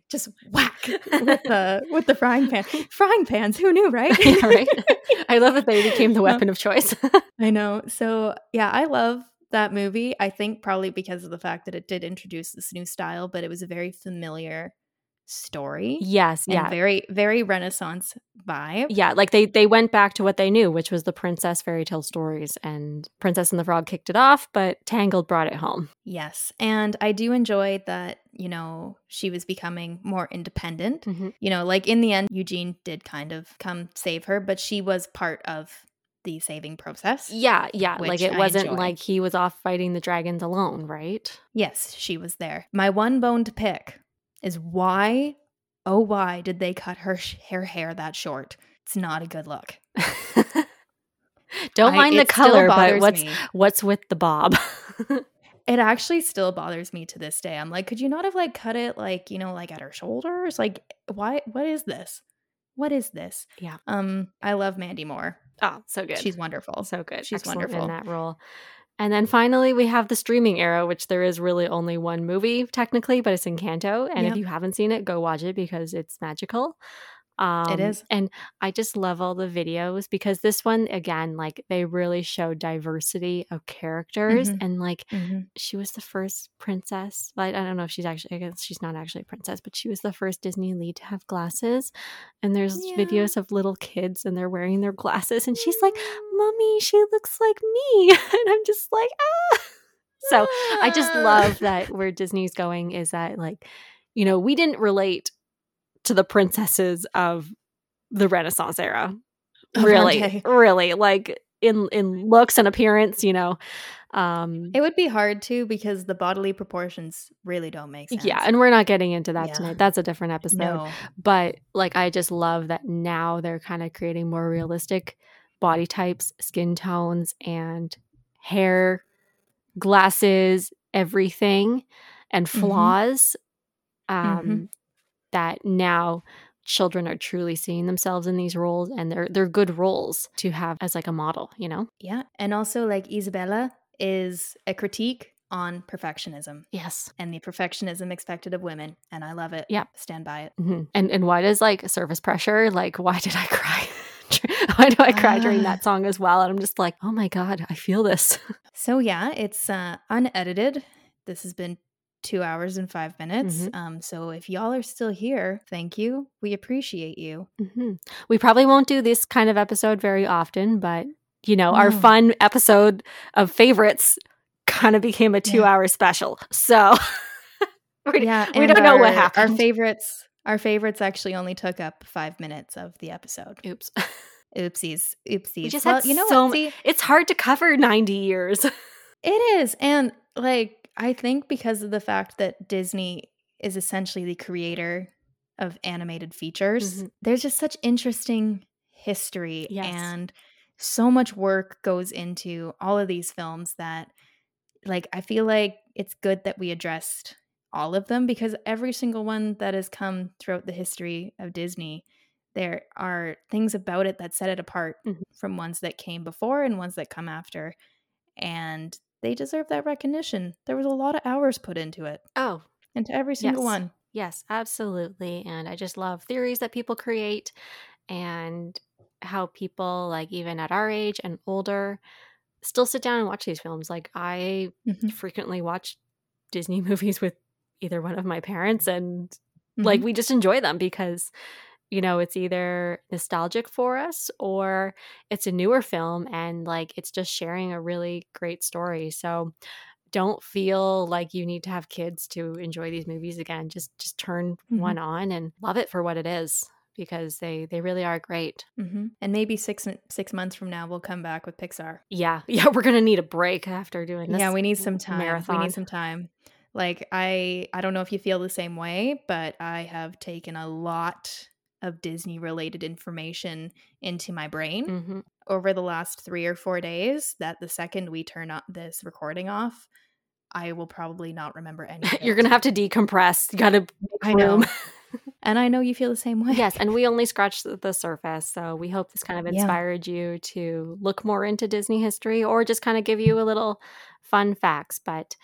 B: Just whack with the with the frying pan. Frying pans, who knew, right?
A: yeah, right. I love that they became the weapon of choice.
B: I know. So yeah, I love that movie. I think probably because of the fact that it did introduce this new style, but it was a very familiar story.
A: Yes,
B: and
A: yeah.
B: very very renaissance vibe.
A: Yeah, like they they went back to what they knew, which was the princess fairy tale stories and Princess and the Frog kicked it off, but Tangled brought it home.
B: Yes. And I do enjoy that, you know, she was becoming more independent.
A: Mhm.
B: You know, like in the end Eugene did kind of come save her, but she was part of the saving process.
A: Yeah, yeah, like it
B: I
A: wasn't
B: enjoy.
A: like he was off fighting the dragons alone, right?
B: Yes, she was there. My one bone to pick is why, oh, why did they cut her, sh- her hair that short? It's not a good look.
A: Don't
B: I-
A: mind the color, but what's
B: me.
A: what's with the bob?
B: It actually still bothers me to this day. I'm like, could you not have like cut it like, you know, like at her shoulders? Like, why? What is this? What is this?
A: Yeah.
B: Um, I love Mandy Moore.
A: Oh, so good.
B: She's wonderful.
A: so good.
B: she's
A: Excellent
B: wonderful.
A: in that role. And then finally, we have the streaming era, which there is really only one movie technically, but it's Encanto. And
B: Yep.
A: if you haven't seen it, go watch it because it's magical. Um,
B: is.
A: and I just love all the videos because this one again, like they really show diversity of characters,
B: Mhm.
A: and like
B: Mhm.
A: she was the first princess. Like, I don't know if she's actually, I guess she's not actually a princess, but she was the first Disney lead to have glasses. And there's
B: Yeah.
A: videos of little kids and they're wearing their glasses, and she's like, Mommy, she looks like me. And I'm just like, ah. So I just
B: Ah.
A: love that where Disney's going is that, like, you know, we didn't relate to the princesses of the Renaissance era. Really,
B: day.
A: really, like in in looks and appearance, you know. Um
B: It would be hard too because the bodily proportions really don't make sense.
A: yeah, and we're not getting into that
B: Yeah.
A: tonight. That's a different episode.
B: no.
A: but like i just love that now they're kind of creating more realistic body types skin tones and hair glasses everything and
B: Mhm.
A: flaws um
B: Mhm.
A: That now children are truly seeing themselves in these roles and they're they're good roles to have as like a model you know
B: Yeah. And also, like, Isabela is a critique on perfectionism
A: yes
B: and the perfectionism expected of women. And I love it.
A: Yeah.
B: Stand by it.
A: hmm and and why does like Surface Pressure like why did i cry why do i cry during
B: Ah.
A: that song as well and i'm just like oh my god i feel this
B: So, yeah, it's uh, unedited. This has been two hours and five minutes.
A: Mhm.
B: Um, so, if y'all are still here, thank you. We appreciate you.
A: hmm We probably won't do this kind of episode very often, but you know, our fun episode of favorites kind of became a two hour special. So we,
B: Yeah.
A: we don't know what
B: our- Our favorites. Our favorites actually only took up five minutes of the episode.
A: Oops.
B: Oopsies. Oopsies.
A: just
B: well,
A: had
B: you know
A: so
B: what? See,
A: It's hard to cover 90 years.
B: It is. And like I think because of the fact that Disney is essentially the creator of animated features,
A: Mhm.
B: there's just such interesting history
A: Yes.
B: and so much work goes into all of these films that like I feel like it's good that we addressed all of them because every single one that has come throughout the history of Disney there are things about it that set it apart
A: Mhm.
B: from ones that came before and ones that come after and they deserve that recognition. There was a lot of hours put into it,
A: Oh,
B: into every single
A: Yes.
B: one.
A: Yes, absolutely. And I just love theories that people create and how people, like, even at our age and older, still sit down and watch these films. Like, I
B: Mhm.
A: frequently watch Disney movies with either one of my parents, and like,
B: Mhm.
A: we just enjoy them because. You know, it's either nostalgic for us or it's a newer film and like it's just sharing a really great story. So don't feel like you need to have kids to enjoy these movies again. Just just turn
B: Mhm.
A: one on and love it for what it is because they they really are great.
B: Mhm. and maybe six six months from now we'll come back with Pixar.
A: Yeah. Yeah, we're going to need a break after doing this.
B: yeah, we need some time.
A: marathon.
B: We need some time. Like I, I don't know if you feel the same way, but I have taken a lot of Disney related information into my brain
A: Mhm.
B: over the last three or four days. That the second we turn this recording off, I will probably not remember any. of
A: You're going to have to decompress. You got to
B: I know. and I know you feel the same way.
A: Yes, and we only scratched the- surface. So we hope this kind of
B: Yeah.
A: inspired you to look more into Disney history or just kind of give you a little fun facts. But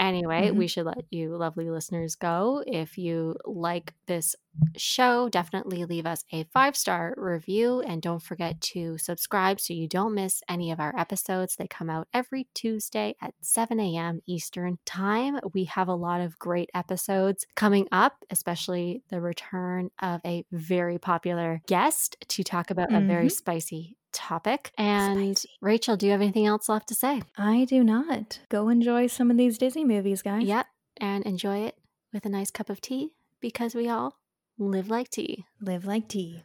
A: Anyway,
B: Mhm.
A: we should let you lovely listeners go. If you like this show, definitely leave us a five star review and don't forget to subscribe so you don't miss any of our episodes. They come out every Tuesday at 7 a.m. Eastern Time. We have a lot of great episodes coming up, especially the return of a very popular guest to talk about a very
B: Mhm.
A: spicy topic. And
B: Spicy.
A: Rachel, do you have anything else left to say?
B: I do not. Go enjoy some of these Disney movies, guys.
A: Yep. And enjoy it with a nice cup of tea because we all live like tea.
B: Live like tea.